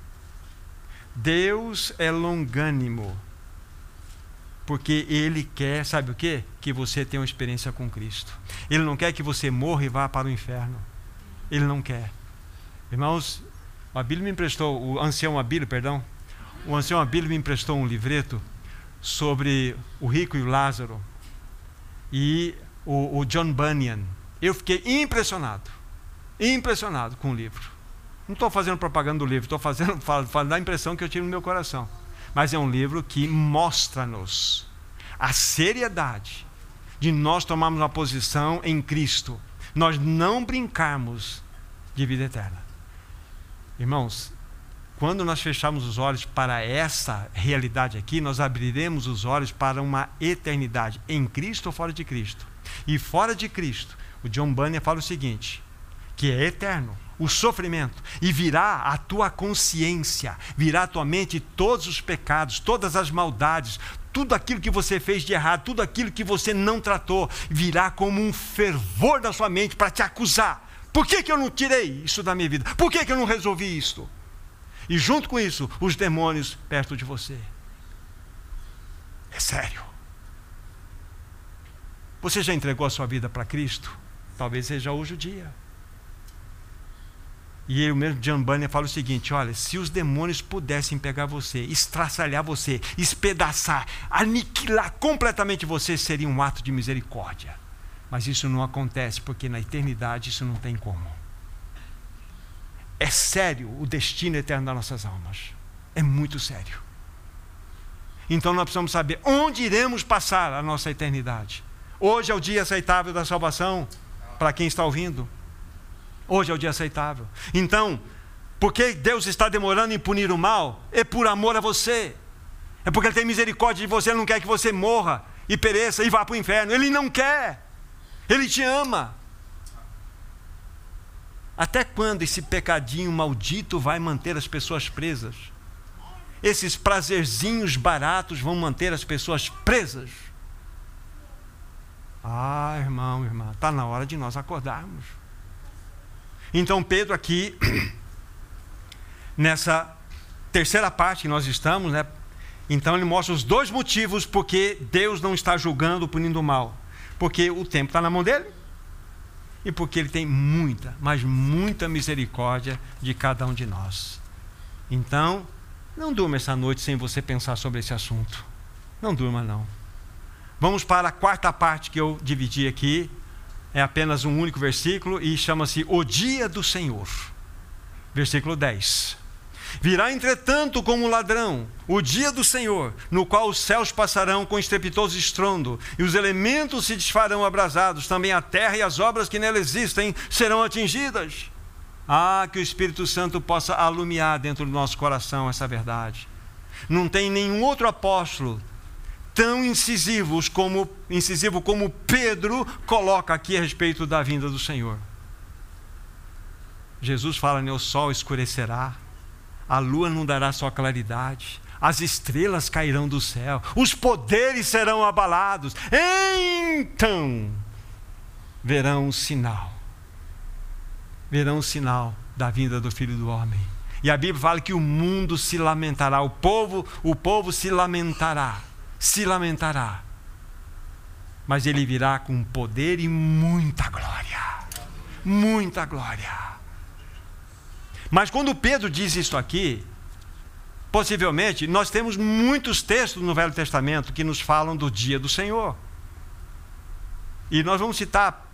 Speaker 1: Deus é longânimo. Porque Ele quer, sabe o quê? Que você tenha uma experiência com Cristo. Ele não quer que você morra e vá para o inferno. Ele não quer. Irmãos, o Abílio me emprestou, o ancião Abílio, perdão, o ancião Abílio me emprestou um livreto sobre o rico e o Lázaro e o, o John Bunyan. Eu fiquei impressionado, impressionado com o livro. Não estou fazendo propaganda do livro, estou fazendo, [LAUGHS] falando da impressão que eu tive no meu coração. Mas é um livro que mostra-nos a seriedade de nós tomarmos uma posição em Cristo. Nós não brincarmos de vida eterna. Irmãos, quando nós fecharmos os olhos para essa realidade aqui, nós abriremos os olhos para uma eternidade em Cristo ou fora de Cristo. E fora de Cristo, o John Bunyan fala o seguinte: que é eterno, o sofrimento, e virá a tua consciência, virá à tua mente todos os pecados, todas as maldades, tudo aquilo que você fez de errado, tudo aquilo que você não tratou, virá como um fervor na sua mente para te acusar. Por que, que eu não tirei isso da minha vida? Por que, que eu não resolvi isso? E junto com isso, os demônios perto de você. É sério. Você já entregou a sua vida para Cristo? Talvez seja hoje o dia. E ele, mesmo John Bunyan fala o seguinte: olha, se os demônios pudessem pegar você, estraçalhar você, espedaçar, aniquilar completamente você, seria um ato de misericórdia. Mas isso não acontece, porque na eternidade isso não tem como. É sério o destino eterno das nossas almas. É muito sério. Então nós precisamos saber onde iremos passar a nossa eternidade. Hoje é o dia aceitável da salvação para quem está ouvindo. Hoje é o dia aceitável. Então, por que Deus está demorando em punir o mal? É por amor a você. É porque Ele tem misericórdia de você, Ele não quer que você morra e pereça e vá para o inferno. Ele não quer. Ele te ama. Até quando esse pecadinho maldito vai manter as pessoas presas? Esses prazerzinhos baratos vão manter as pessoas presas? Ah, irmão, irmã, está na hora de nós acordarmos. Então, Pedro, aqui, [CLEARS THROAT] nessa terceira parte que nós estamos, né? Então, ele mostra os dois motivos porque Deus não está julgando, punindo o mal. Porque o tempo está na mão dele e porque Ele tem muita, mas muita misericórdia de cada um de nós. Então, não durma essa noite sem você pensar sobre esse assunto. Não durma, não. Vamos para a quarta parte que eu dividi aqui. É apenas um único versículo e chama-se O Dia do Senhor. Versículo 10. Virá, entretanto, como ladrão, o dia do Senhor, no qual os céus passarão com estrepitoso estrondo, e os elementos se desfarão abrasados, também a terra e as obras que nela existem serão atingidas. Ah, que o Espírito Santo possa alumiar dentro do nosso coração essa verdade. Não tem nenhum outro apóstolo tão como incisivo como Pedro coloca aqui a respeito da vinda do Senhor. Jesus fala: "O sol escurecerá, a lua não dará sua claridade, as estrelas cairão do céu, os poderes serão abalados. Então verão um sinal. Verão um sinal da vinda do Filho do Homem. E a Bíblia fala que o mundo se lamentará, o povo, o povo se lamentará, se lamentará. Mas ele virá com poder e muita glória. Muita glória. Mas quando Pedro diz isso aqui, possivelmente nós temos muitos textos no Velho Testamento que nos falam do dia do Senhor. E nós vamos citar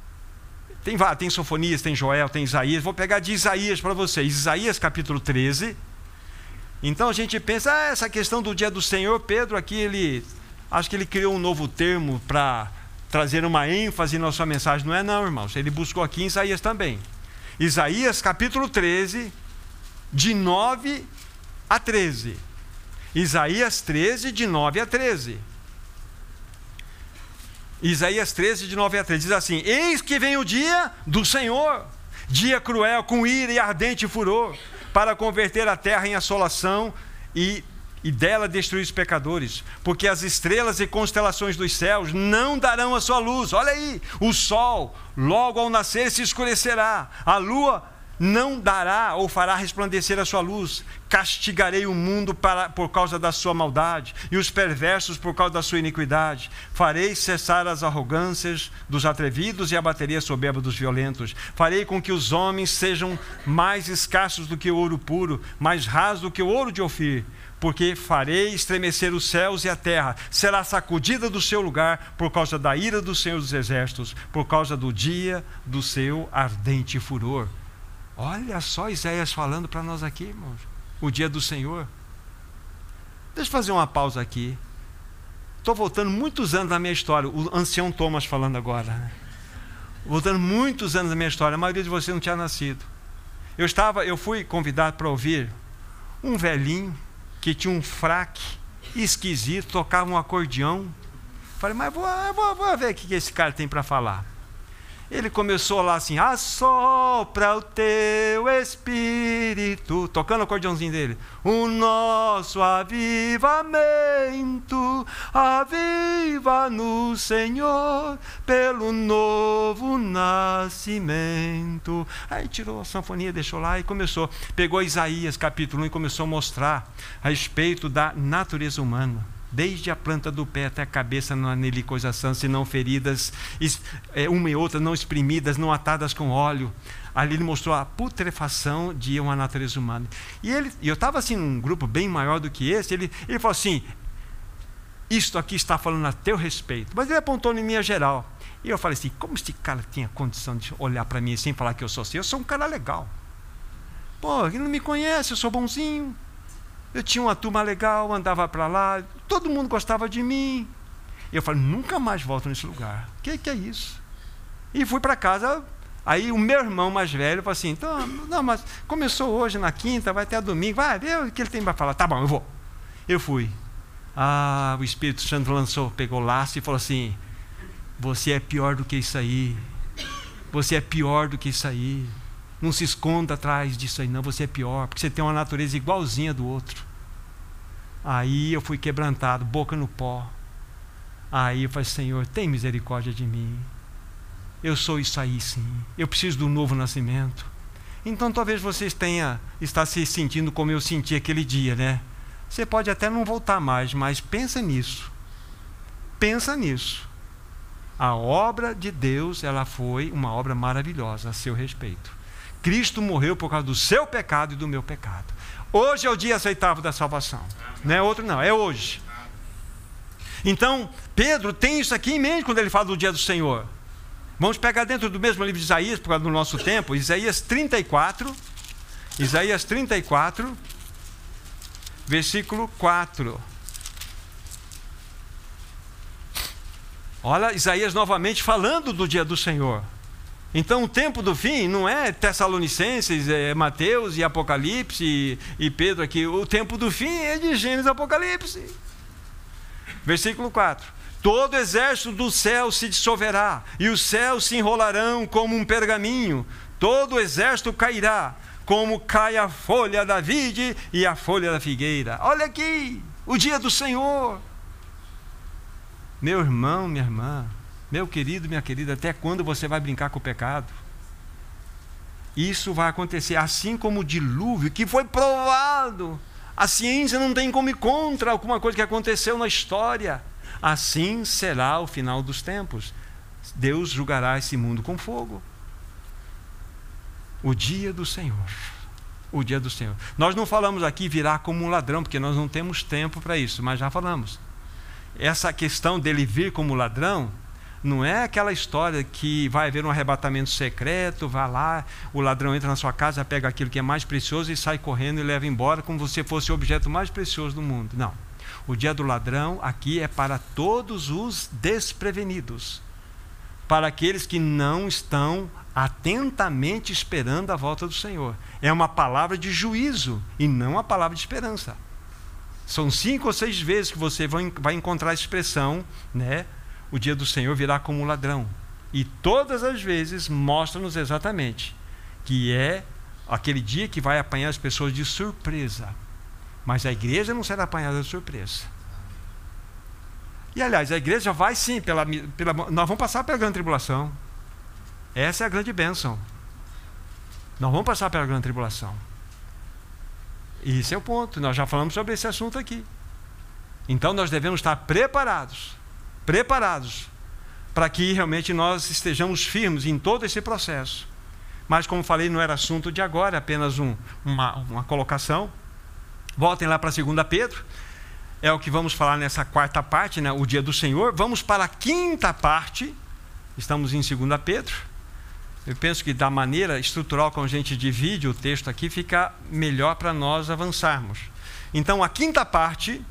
Speaker 1: tem, tem Sofonias, tem Joel, tem Isaías. Vou pegar de Isaías para vocês. Isaías capítulo 13. Então a gente pensa, ah, essa questão do dia do Senhor, Pedro aqui, ele. Acho que ele criou um novo termo para trazer uma ênfase na sua mensagem. Não é, não, irmãos. Ele buscou aqui em Isaías também. Isaías capítulo 13, de 9 a 13. Isaías 13, de 9 a 13. Isaías 13, de 9 a 13, diz assim: Eis que vem o dia do Senhor, dia cruel, com ira e ardente furor, para converter a terra em assolação e, e dela destruir os pecadores, porque as estrelas e constelações dos céus não darão a sua luz. Olha aí, o sol, logo ao nascer, se escurecerá, a lua não dará ou fará resplandecer a sua luz. Castigarei o mundo para, por causa da sua maldade e os perversos por causa da sua iniquidade. Farei cessar as arrogâncias dos atrevidos e a soberba dos violentos. Farei com que os homens sejam mais escassos do que o ouro puro, mais rasos do que o ouro de Ofir porque farei estremecer os céus e a terra, será sacudida do seu lugar por causa da ira do Senhor dos Exércitos, por causa do dia do seu ardente furor. Olha só Isaías falando para nós aqui, irmãos. O dia do Senhor. Deixa eu fazer uma pausa aqui. Estou voltando muitos anos na minha história. O ancião Thomas falando agora. Né? Voltando muitos anos na minha história. A maioria de vocês não tinha nascido. Eu estava, eu fui convidado para ouvir um velhinho que tinha um fraque esquisito, tocava um acordeão. Falei, mas vou, vou, vou ver o que esse cara tem para falar. Ele começou lá assim: assopra o teu espírito, tocando o acordeãozinho dele. O nosso avivamento, aviva no Senhor, pelo novo nascimento. Aí tirou a sanfonia, deixou lá e começou. Pegou Isaías capítulo 1 e começou a mostrar a respeito da natureza humana desde a planta do pé até a cabeça não há nele coisa sã, senão feridas, é, uma e outra não exprimidas, não atadas com óleo. Ali ele mostrou a putrefação de uma natureza humana. E ele, eu estava assim num grupo bem maior do que esse, ele, ele falou assim: Isto aqui está falando a teu respeito. Mas ele apontou em minha geral. E eu falei assim: como este cara tinha condição de olhar para mim sem falar que eu sou assim? Eu sou um cara legal. Pô, ele não me conhece, eu sou bonzinho. Eu tinha uma turma legal, andava para lá, todo mundo gostava de mim. E eu falei, nunca mais volto nesse lugar. O que, que é isso? E fui para casa. Aí o meu irmão mais velho falou assim: então, não, mas começou hoje na quinta, vai até domingo, vai ver o que ele tem para falar. Tá bom, eu vou. Eu fui. Ah, o Espírito Santo lançou, pegou o laço e falou assim: Você é pior do que isso aí. Você é pior do que isso aí. Não se esconda atrás disso aí, não. Você é pior, porque você tem uma natureza igualzinha do outro. Aí eu fui quebrantado, boca no pó. Aí eu falei, Senhor, tem misericórdia de mim. Eu sou isso aí sim. Eu preciso do novo nascimento. Então talvez vocês tenha está se sentindo como eu senti aquele dia, né? Você pode até não voltar mais, mas pensa nisso. Pensa nisso. A obra de Deus, ela foi uma obra maravilhosa a seu respeito. Cristo morreu por causa do seu pecado e do meu pecado. Hoje é o dia aceitável da salvação. Não é outro, não, é hoje. Então, Pedro tem isso aqui em mente quando ele fala do dia do Senhor. Vamos pegar dentro do mesmo livro de Isaías, por causa do nosso tempo, Isaías 34. Isaías 34, versículo 4. Olha, Isaías novamente falando do dia do Senhor. Então, o tempo do fim não é Tessalonicenses, é Mateus e Apocalipse e, e Pedro aqui. O tempo do fim é de Gênesis e Apocalipse. Versículo 4. Todo exército do céu se dissolverá, e os céus se enrolarão como um pergaminho, todo o exército cairá, como cai a folha da vide e a folha da figueira. Olha aqui, o dia do Senhor. Meu irmão, minha irmã, meu querido, minha querida, até quando você vai brincar com o pecado? Isso vai acontecer assim como o dilúvio, que foi provado. A ciência não tem como ir contra alguma coisa que aconteceu na história. Assim será o final dos tempos. Deus julgará esse mundo com fogo. O dia do Senhor. O dia do Senhor. Nós não falamos aqui virar como um ladrão, porque nós não temos tempo para isso, mas já falamos. Essa questão dele vir como ladrão não é aquela história que vai haver um arrebatamento secreto, vai lá, o ladrão entra na sua casa, pega aquilo que é mais precioso e sai correndo e leva embora como se fosse o objeto mais precioso do mundo. Não. O dia do ladrão aqui é para todos os desprevenidos, para aqueles que não estão atentamente esperando a volta do Senhor. É uma palavra de juízo e não uma palavra de esperança. São cinco ou seis vezes que você vai encontrar a expressão, né? O dia do Senhor virá como um ladrão. E todas as vezes mostra-nos exatamente que é aquele dia que vai apanhar as pessoas de surpresa. Mas a igreja não será apanhada de surpresa. E aliás, a igreja vai sim, pela, pela, nós vamos passar pela grande tribulação. Essa é a grande bênção. Nós vamos passar pela grande tribulação. E esse é o ponto. Nós já falamos sobre esse assunto aqui. Então nós devemos estar preparados preparados para que realmente nós estejamos firmes em todo esse processo. Mas, como falei, não era assunto de agora, apenas um, uma, uma colocação. Voltem lá para 2 Pedro, é o que vamos falar nessa quarta parte, né, o dia do Senhor. Vamos para a quinta parte, estamos em 2 Pedro. Eu penso que da maneira estrutural como a gente divide o texto aqui, fica melhor para nós avançarmos. Então, a quinta parte,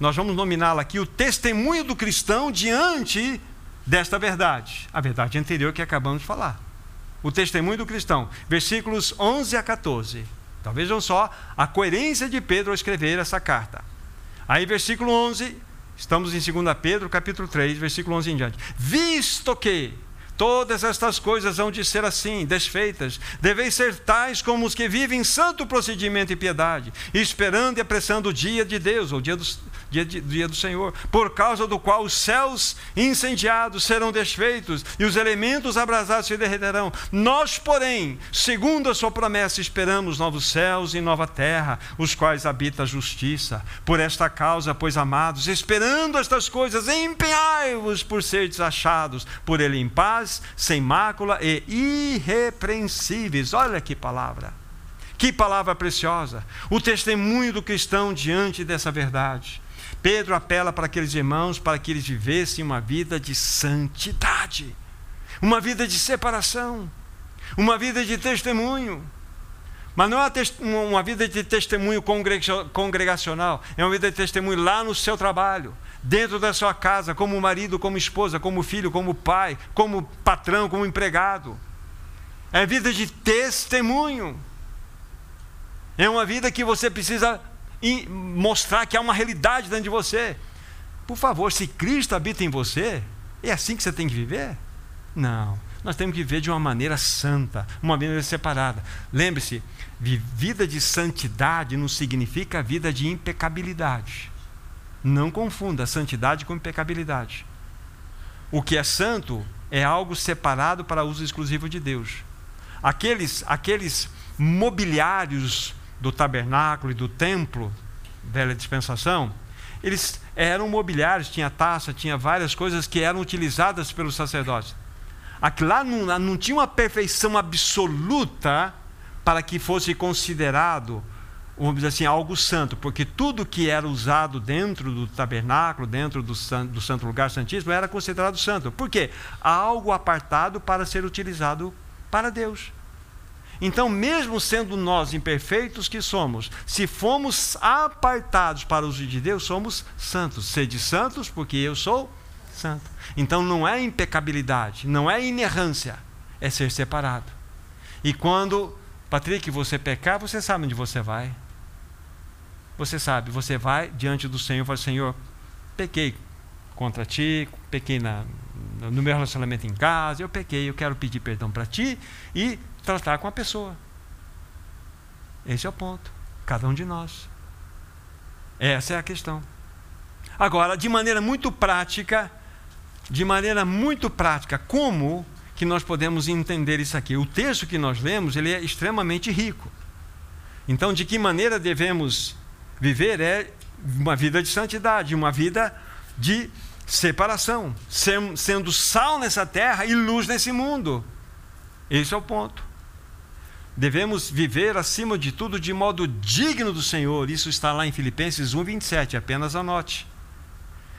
Speaker 1: nós vamos nominá-la aqui o testemunho do cristão diante desta verdade, a verdade anterior que acabamos de falar o testemunho do cristão, versículos 11 a 14. Então vejam só a coerência de Pedro ao escrever essa carta. Aí, versículo 11, estamos em 2 Pedro, capítulo 3, versículo 11 em diante. Visto que todas estas coisas hão de ser assim, desfeitas, deveis ser tais como os que vivem em santo procedimento e piedade, esperando e apressando o dia de Deus, ou o dia do, dia, dia do Senhor, por causa do qual os céus incendiados serão desfeitos e os elementos abrasados se derreterão. Nós, porém, segundo a sua promessa, esperamos novos céus e nova terra, os quais habita a justiça. Por esta causa, pois amados, esperando estas coisas, empenhai-vos por seres achados por ele em paz, sem mácula e irrepreensíveis. Olha que palavra. Que palavra preciosa! O testemunho do cristão diante dessa verdade. Pedro apela para aqueles irmãos para que eles vivessem uma vida de santidade, uma vida de separação, uma vida de testemunho. Mas não é uma vida de testemunho congregacional, é uma vida de testemunho lá no seu trabalho, dentro da sua casa, como marido, como esposa, como filho, como pai, como patrão, como empregado. É vida de testemunho. É uma vida que você precisa mostrar que há uma realidade dentro de você. Por favor, se Cristo habita em você, é assim que você tem que viver? Não. Nós temos que viver de uma maneira santa, uma maneira separada. Lembre-se, vida de santidade não significa vida de impecabilidade. Não confunda santidade com impecabilidade. O que é santo é algo separado para uso exclusivo de Deus. Aqueles, aqueles mobiliários do tabernáculo e do templo, velha dispensação, eles eram mobiliários, tinha taça, tinha várias coisas que eram utilizadas pelos sacerdotes. Aquilo lá não, não tinha uma perfeição absoluta para que fosse considerado, vamos dizer assim, algo santo, porque tudo que era usado dentro do tabernáculo, dentro do, do santo lugar santíssimo, era considerado santo. Por quê? Algo apartado para ser utilizado para Deus. Então, mesmo sendo nós imperfeitos que somos, se fomos apartados para o uso de Deus, somos santos. Sede santos, porque eu sou santo. Então, não é impecabilidade, não é inerrância, é ser separado. E quando, Patrick, você pecar, você sabe onde você vai. Você sabe, você vai diante do Senhor e fala: Senhor, pequei contra ti, pequei na, no meu relacionamento em casa, eu pequei, eu quero pedir perdão para ti e tratar com a pessoa. Esse é o ponto. Cada um de nós. Essa é a questão. Agora, de maneira muito prática, de maneira muito prática, como que nós podemos entender isso aqui? O texto que nós lemos, ele é extremamente rico. Então, de que maneira devemos viver é uma vida de santidade, uma vida de separação, sendo sal nessa terra e luz nesse mundo. Esse é o ponto. Devemos viver acima de tudo de modo digno do Senhor. Isso está lá em Filipenses 1:27, apenas anote.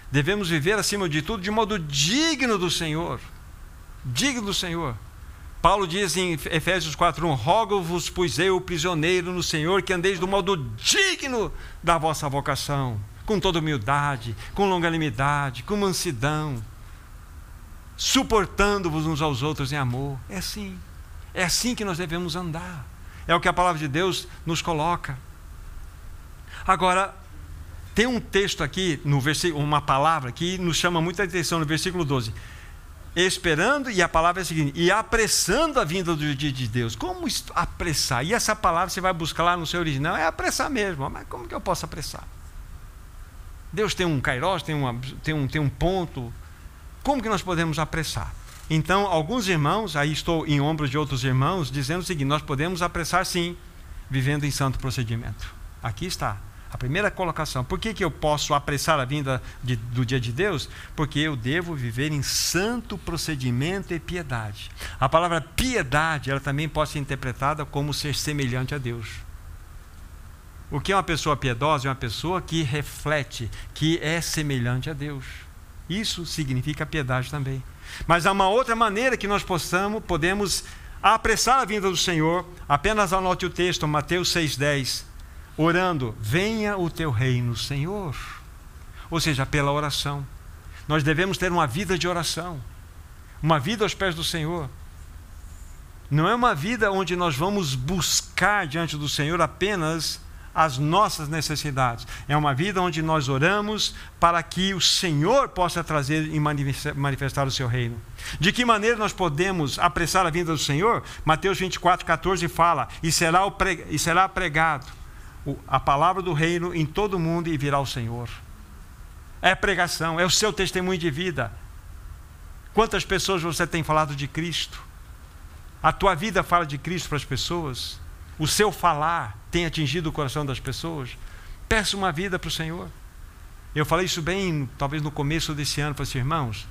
Speaker 1: Devemos viver acima de tudo de modo digno do Senhor. Digno do Senhor. Paulo diz em Efésios 4:1: Rogo-vos, pois eu, prisioneiro no Senhor, que andeis do modo digno da vossa vocação, com toda humildade, com longanimidade, com mansidão, suportando-vos uns aos outros em amor. É assim. É assim que nós devemos andar. É o que a palavra de Deus nos coloca. Agora, tem um texto aqui, no versículo, uma palavra que nos chama muita atenção no versículo 12. Esperando, e a palavra é a seguinte: e apressando a vinda do dia de Deus. Como apressar? E essa palavra você vai buscar lá no seu original, é apressar mesmo. Mas como que eu posso apressar? Deus tem um kairos, tem, uma, tem, um, tem um ponto. Como que nós podemos apressar? Então, alguns irmãos, aí estou em ombros de outros irmãos, dizendo o seguinte: nós podemos apressar sim, vivendo em santo procedimento. Aqui está. A primeira colocação. Por que, que eu posso apressar a vinda de, do dia de Deus? Porque eu devo viver em santo procedimento e piedade. A palavra piedade, ela também pode ser interpretada como ser semelhante a Deus. O que é uma pessoa piedosa? É uma pessoa que reflete, que é semelhante a Deus. Isso significa piedade também. Mas há uma outra maneira que nós possamos, podemos apressar a vinda do Senhor. Apenas anote o texto, Mateus 6,10. Orando, venha o teu reino, Senhor. Ou seja, pela oração. Nós devemos ter uma vida de oração, uma vida aos pés do Senhor. Não é uma vida onde nós vamos buscar diante do Senhor apenas as nossas necessidades. É uma vida onde nós oramos para que o Senhor possa trazer e manifestar o seu reino. De que maneira nós podemos apressar a vinda do Senhor? Mateus 24, 14 fala: E será, e será pregado a palavra do reino em todo o mundo e virá o Senhor. É pregação, é o seu testemunho de vida. Quantas pessoas você tem falado de Cristo? A tua vida fala de Cristo para as pessoas? O seu falar tem atingido o coração das pessoas, peça uma vida para o Senhor. Eu falei isso bem, talvez no começo desse ano, falei assim, irmãos,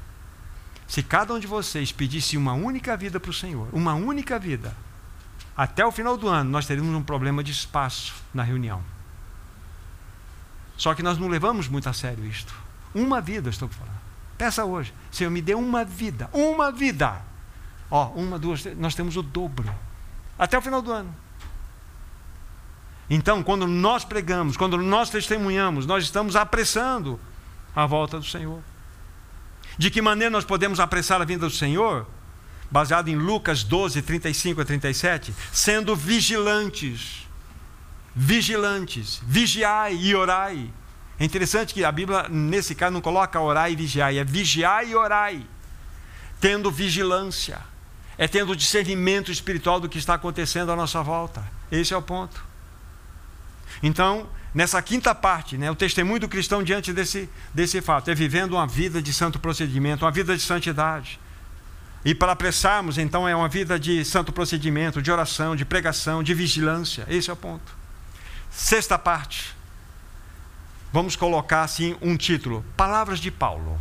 Speaker 1: se cada um de vocês pedisse uma única vida para o Senhor, uma única vida, até o final do ano nós teríamos um problema de espaço na reunião. Só que nós não levamos muito a sério isto. Uma vida, estou falando. Peça hoje, Senhor, me dê uma vida, uma vida. Ó, uma, duas, nós temos o dobro. Até o final do ano. Então, quando nós pregamos, quando nós testemunhamos, nós estamos apressando a volta do Senhor. De que maneira nós podemos apressar a vinda do Senhor? Baseado em Lucas 12, 35 a 37, sendo vigilantes. Vigilantes, vigiai e orai. É interessante que a Bíblia, nesse caso, não coloca orai e vigiai, é vigiai e orai. Tendo vigilância, é tendo discernimento espiritual do que está acontecendo à nossa volta. Esse é o ponto. Então, nessa quinta parte, né, o testemunho do cristão diante desse, desse fato é vivendo uma vida de santo procedimento, uma vida de santidade. E para apressarmos, então, é uma vida de santo procedimento, de oração, de pregação, de vigilância. Esse é o ponto. Sexta parte. Vamos colocar assim um título: Palavras de Paulo.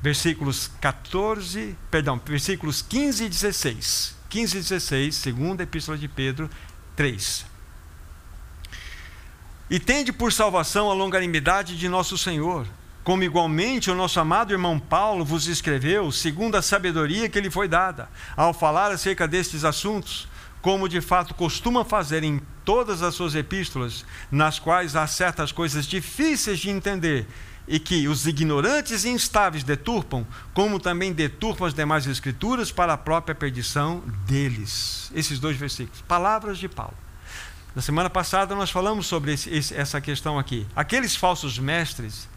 Speaker 1: Versículos 14, perdão, versículos 15 e 16. 15 e 16, segunda epístola de Pedro 3. E tende por salvação a longanimidade de nosso Senhor, como igualmente o nosso amado irmão Paulo vos escreveu, segundo a sabedoria que lhe foi dada, ao falar acerca destes assuntos, como de fato costuma fazer em todas as suas epístolas, nas quais há certas coisas difíceis de entender e que os ignorantes e instáveis deturpam, como também deturpam as demais escrituras para a própria perdição deles. Esses dois versículos, palavras de Paulo. Na semana passada nós falamos sobre esse, esse, essa questão aqui. Aqueles falsos mestres,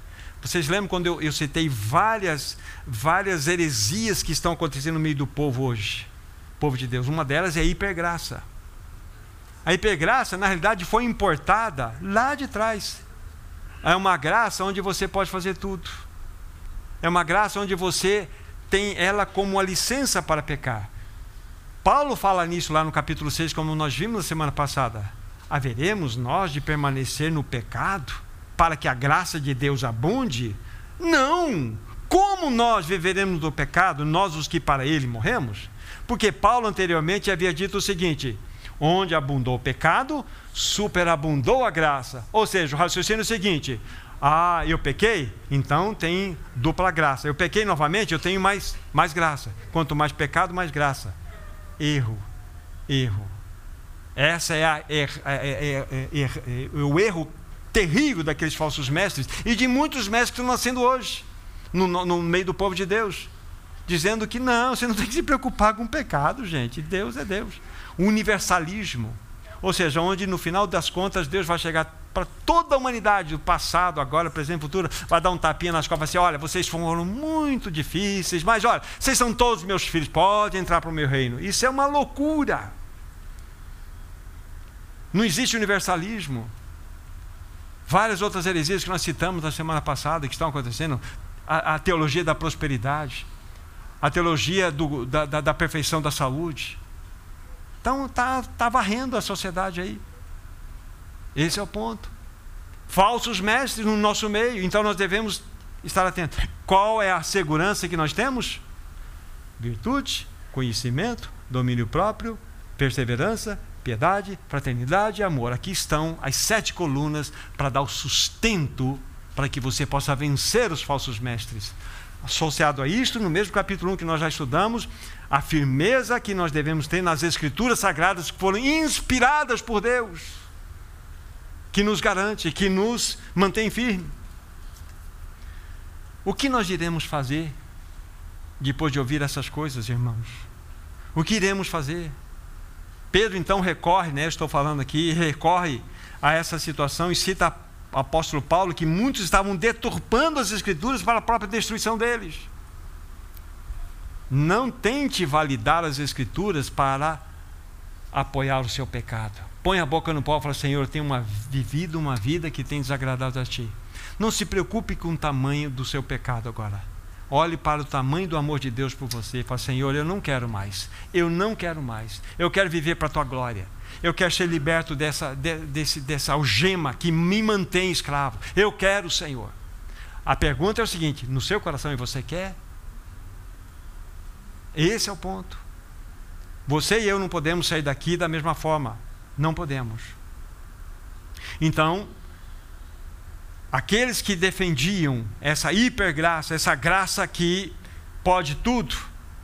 Speaker 1: vocês lembram quando eu, eu citei várias, várias heresias que estão acontecendo no meio do povo hoje? Povo de Deus. Uma delas é a hipergraça. A hipergraça, na realidade, foi importada lá de trás. É uma graça onde você pode fazer tudo. É uma graça onde você tem ela como a licença para pecar. Paulo fala nisso lá no capítulo 6, como nós vimos na semana passada. Haveremos nós de permanecer no pecado para que a graça de Deus abunde? Não! Como nós viveremos no pecado, nós os que para ele morremos? Porque Paulo anteriormente havia dito o seguinte: onde abundou o pecado, superabundou a graça. Ou seja, o raciocínio é o seguinte: ah, eu pequei? Então tem dupla graça. Eu pequei novamente, eu tenho mais, mais graça. Quanto mais pecado, mais graça. Erro, erro. Essa é, a, é, é, é, o erro terrível daqueles falsos mestres e de muitos mestres que estão nascendo hoje, no, no meio do povo de Deus, dizendo que não, você não tem que se preocupar com o pecado, gente. Deus é Deus. O universalismo, ou seja, onde no final das contas Deus vai chegar para toda a humanidade, do passado, agora, presente, futuro, vai dar um tapinha nas costas e assim: olha, vocês foram muito difíceis, mas olha, vocês são todos meus filhos, podem entrar para o meu reino. Isso é uma loucura. Não existe universalismo. Várias outras heresias que nós citamos na semana passada que estão acontecendo, a, a teologia da prosperidade, a teologia do, da, da, da perfeição da saúde. Então está tá varrendo a sociedade aí. Esse é o ponto. Falsos mestres no nosso meio, então nós devemos estar atentos. Qual é a segurança que nós temos? Virtude, conhecimento, domínio próprio, perseverança, piedade, fraternidade e amor. Aqui estão as sete colunas para dar o sustento para que você possa vencer os falsos mestres. Associado a isto, no mesmo capítulo 1 que nós já estudamos, a firmeza que nós devemos ter nas escrituras sagradas que foram inspiradas por Deus que nos garante, que nos mantém firme. O que nós iremos fazer depois de ouvir essas coisas, irmãos? O que iremos fazer? Pedro então recorre, né, estou falando aqui, recorre a essa situação e cita o apóstolo Paulo que muitos estavam deturpando as escrituras para a própria destruição deles. Não tente validar as escrituras para apoiar o seu pecado põe a boca no pó e fala: Senhor, eu tenho uma, vivido uma vida que tem desagradado a Ti. Não se preocupe com o tamanho do seu pecado agora. Olhe para o tamanho do amor de Deus por você e fale: Senhor, eu não quero mais. Eu não quero mais. Eu quero viver para a Tua glória. Eu quero ser liberto dessa, de, desse, dessa algema que me mantém escravo. Eu quero, Senhor. A pergunta é o seguinte: no seu coração e você quer? Esse é o ponto. Você e eu não podemos sair daqui da mesma forma. Não podemos. Então, aqueles que defendiam essa hipergraça, essa graça que pode tudo,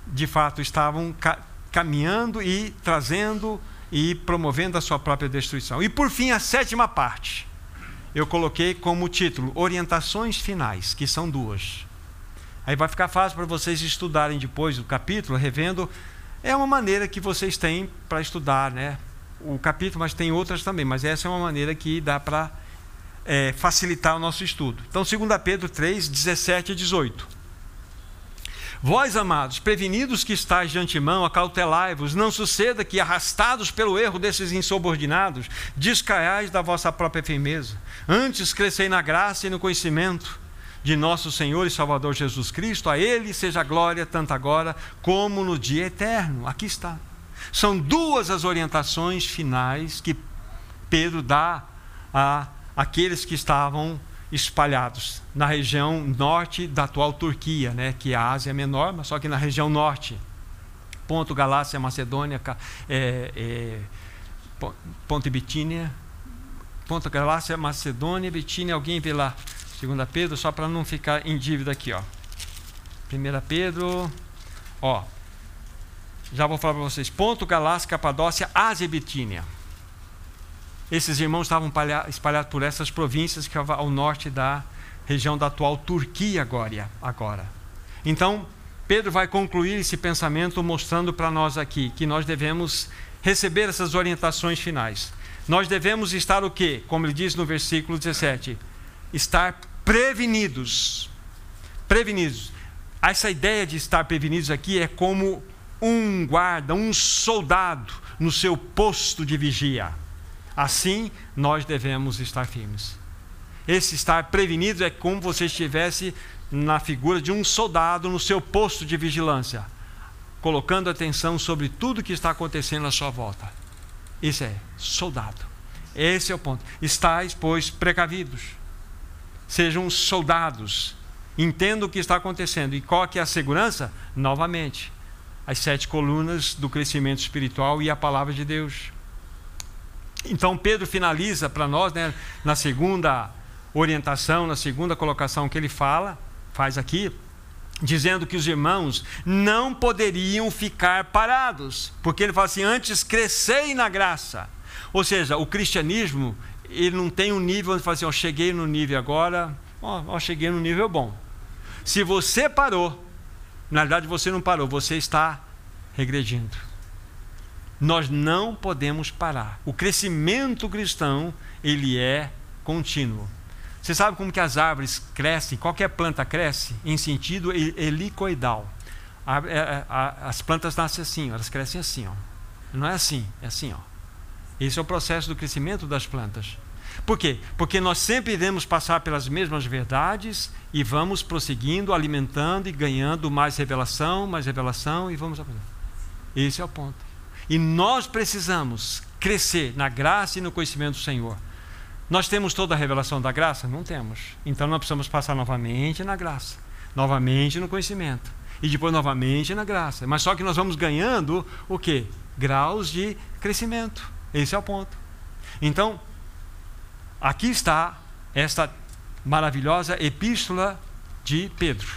Speaker 1: de fato estavam ca caminhando e trazendo e promovendo a sua própria destruição. E por fim, a sétima parte. Eu coloquei como título Orientações Finais, que são duas. Aí vai ficar fácil para vocês estudarem depois o capítulo, revendo. É uma maneira que vocês têm para estudar, né? o capítulo, mas tem outras também, mas essa é uma maneira que dá para é, facilitar o nosso estudo. Então, 2 Pedro 3, 17 e 18. Vós, amados, prevenidos que estáis de antemão, acautelai-vos, não suceda que, arrastados pelo erro desses insubordinados, descaiais da vossa própria firmeza. Antes crescei na graça e no conhecimento de nosso Senhor e Salvador Jesus Cristo. A Ele seja a glória, tanto agora como no dia eterno. Aqui está. São duas as orientações finais que Pedro dá a aqueles que estavam espalhados na região norte da atual Turquia, né, que é a Ásia Menor, mas só que na região norte. Ponto Galácia, Macedônia, é, é, Ponto Bitínia, Ponto Galácia, Macedônia, Bitínia, alguém vê lá. Segunda Pedro, só para não ficar em dívida aqui, ó. Primeira Pedro, ó, já vou falar para vocês. Ponto, Galácia, Capadócia, Ásia e Bitínia. Esses irmãos estavam espalhados por essas províncias que ao norte da região da atual Turquia agora. Então, Pedro vai concluir esse pensamento mostrando para nós aqui que nós devemos receber essas orientações finais. Nós devemos estar o quê? Como ele diz no versículo 17, estar prevenidos. Prevenidos. Essa ideia de estar prevenidos aqui é como um guarda, um soldado no seu posto de vigia. Assim, nós devemos estar firmes. Esse estar prevenido é como você estivesse na figura de um soldado no seu posto de vigilância, colocando atenção sobre tudo que está acontecendo à sua volta. Isso é soldado. Esse é o ponto. Estais, pois, precavidos. Sejam soldados. Entenda o que está acontecendo. E qual que é a segurança? Novamente, as sete colunas do crescimento espiritual e a palavra de Deus. Então Pedro finaliza para nós, né, na segunda orientação, na segunda colocação que ele fala, faz aqui, dizendo que os irmãos não poderiam ficar parados, porque ele fala assim: antes crescei na graça. Ou seja, o cristianismo, ele não tem um nível onde fala assim: ó, cheguei no nível agora, ó, ó, cheguei no nível bom. Se você parou, na verdade você não parou, você está regredindo. Nós não podemos parar. O crescimento cristão, ele é contínuo. Você sabe como que as árvores crescem? Qualquer planta cresce em sentido helicoidal. É, é, as plantas nascem assim, elas crescem assim, ó. Não é assim, é assim, ó. Esse é o processo do crescimento das plantas. Por quê? Porque nós sempre iremos passar pelas mesmas verdades e vamos prosseguindo, alimentando e ganhando mais revelação, mais revelação e vamos aprender. Esse é o ponto. E nós precisamos crescer na graça e no conhecimento do Senhor. Nós temos toda a revelação da graça? Não temos. Então nós precisamos passar novamente na graça, novamente no conhecimento e depois novamente na graça. Mas só que nós vamos ganhando o que? Graus de crescimento. Esse é o ponto. Então, aqui está esta maravilhosa epístola de Pedro.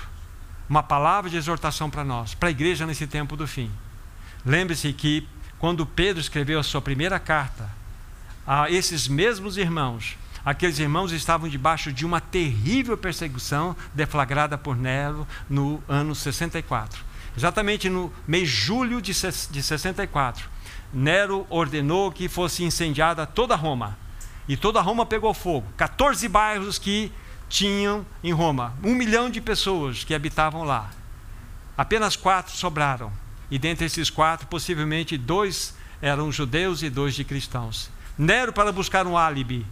Speaker 1: Uma palavra de exortação para nós, para a igreja nesse tempo do fim. Lembre-se que quando Pedro escreveu a sua primeira carta, a esses mesmos irmãos. Aqueles irmãos estavam debaixo de uma terrível perseguição deflagrada por Nero no ano 64. Exatamente no mês de julho de 64, Nero ordenou que fosse incendiada toda Roma. E toda Roma pegou fogo. 14 bairros que tinham em Roma. Um milhão de pessoas que habitavam lá. Apenas quatro sobraram. E dentre esses quatro, possivelmente dois eram judeus e dois de cristãos. Nero, para buscar um álibi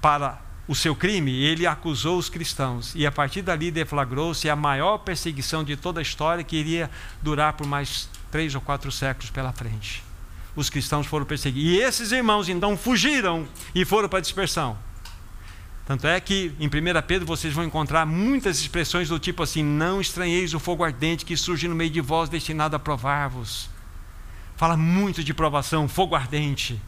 Speaker 1: para o seu crime, ele acusou os cristãos. E a partir dali deflagrou-se a maior perseguição de toda a história, que iria durar por mais três ou quatro séculos pela frente. Os cristãos foram perseguidos. E esses irmãos então fugiram e foram para a dispersão. Tanto é que em 1 Pedro vocês vão encontrar muitas expressões do tipo assim: Não estranheis o fogo ardente que surge no meio de vós, destinado a provar-vos. Fala muito de provação, fogo ardente.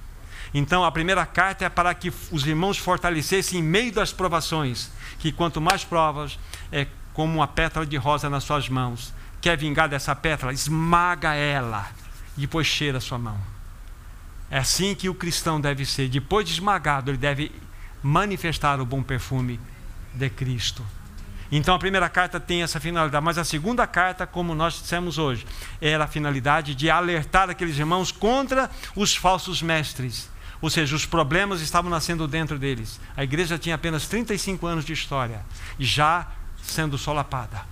Speaker 1: Então, a primeira carta é para que os irmãos fortalecessem em meio das provações, que quanto mais provas, é como uma pétala de rosa nas suas mãos. Quer vingar dessa pétala? Esmaga ela, e depois cheira a sua mão. É assim que o cristão deve ser. Depois de esmagado, ele deve manifestar o bom perfume de Cristo. Então a primeira carta tem essa finalidade, mas a segunda carta, como nós dissemos hoje, era a finalidade de alertar aqueles irmãos contra os falsos mestres ou seja, os problemas estavam nascendo dentro deles. A igreja tinha apenas 35 anos de história, já sendo solapada.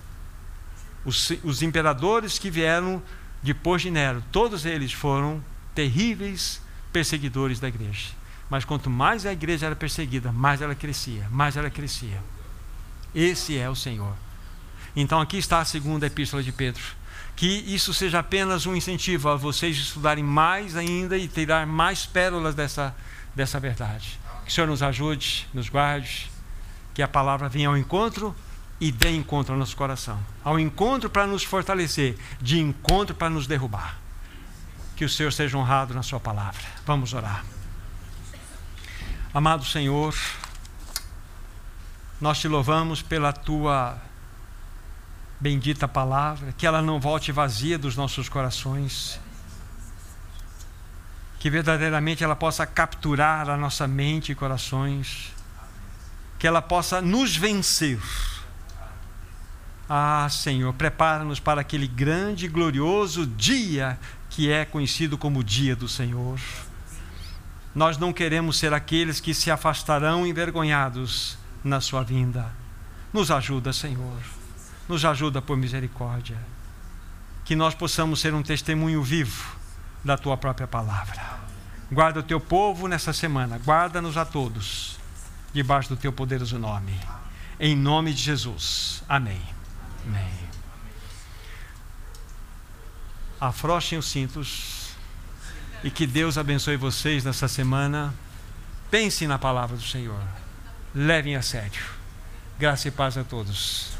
Speaker 1: Os, os imperadores que vieram depois de Nero, todos eles foram terríveis perseguidores da igreja. Mas quanto mais a igreja era perseguida, mais ela crescia, mais ela crescia. Esse é o Senhor. Então aqui está a segunda epístola de Pedro que isso seja apenas um incentivo a vocês estudarem mais ainda e tirar mais pérolas dessa, dessa verdade. Que o Senhor nos ajude, nos guarde, que a palavra venha ao encontro e dê encontro ao nosso coração. Ao encontro para nos fortalecer, de encontro para nos derrubar. Que o Senhor seja honrado na Sua palavra. Vamos orar. Amado Senhor, nós te louvamos pela tua bendita palavra, que ela não volte vazia dos nossos corações, que verdadeiramente ela possa capturar a nossa mente e corações, que ela possa nos vencer. Ah, Senhor, prepara-nos para aquele grande e glorioso dia que é conhecido como o dia do Senhor. Nós não queremos ser aqueles que se afastarão envergonhados na sua vinda. Nos ajuda, Senhor nos ajuda por misericórdia. Que nós possamos ser um testemunho vivo da tua própria palavra. Guarda o teu povo nessa semana. Guarda-nos a todos. Debaixo do teu poderoso nome. Em nome de Jesus. Amém. Amém. Afrochem os cintos. E que Deus abençoe vocês nessa semana. Pensem na palavra do Senhor. Levem a sério. Graça e paz a todos.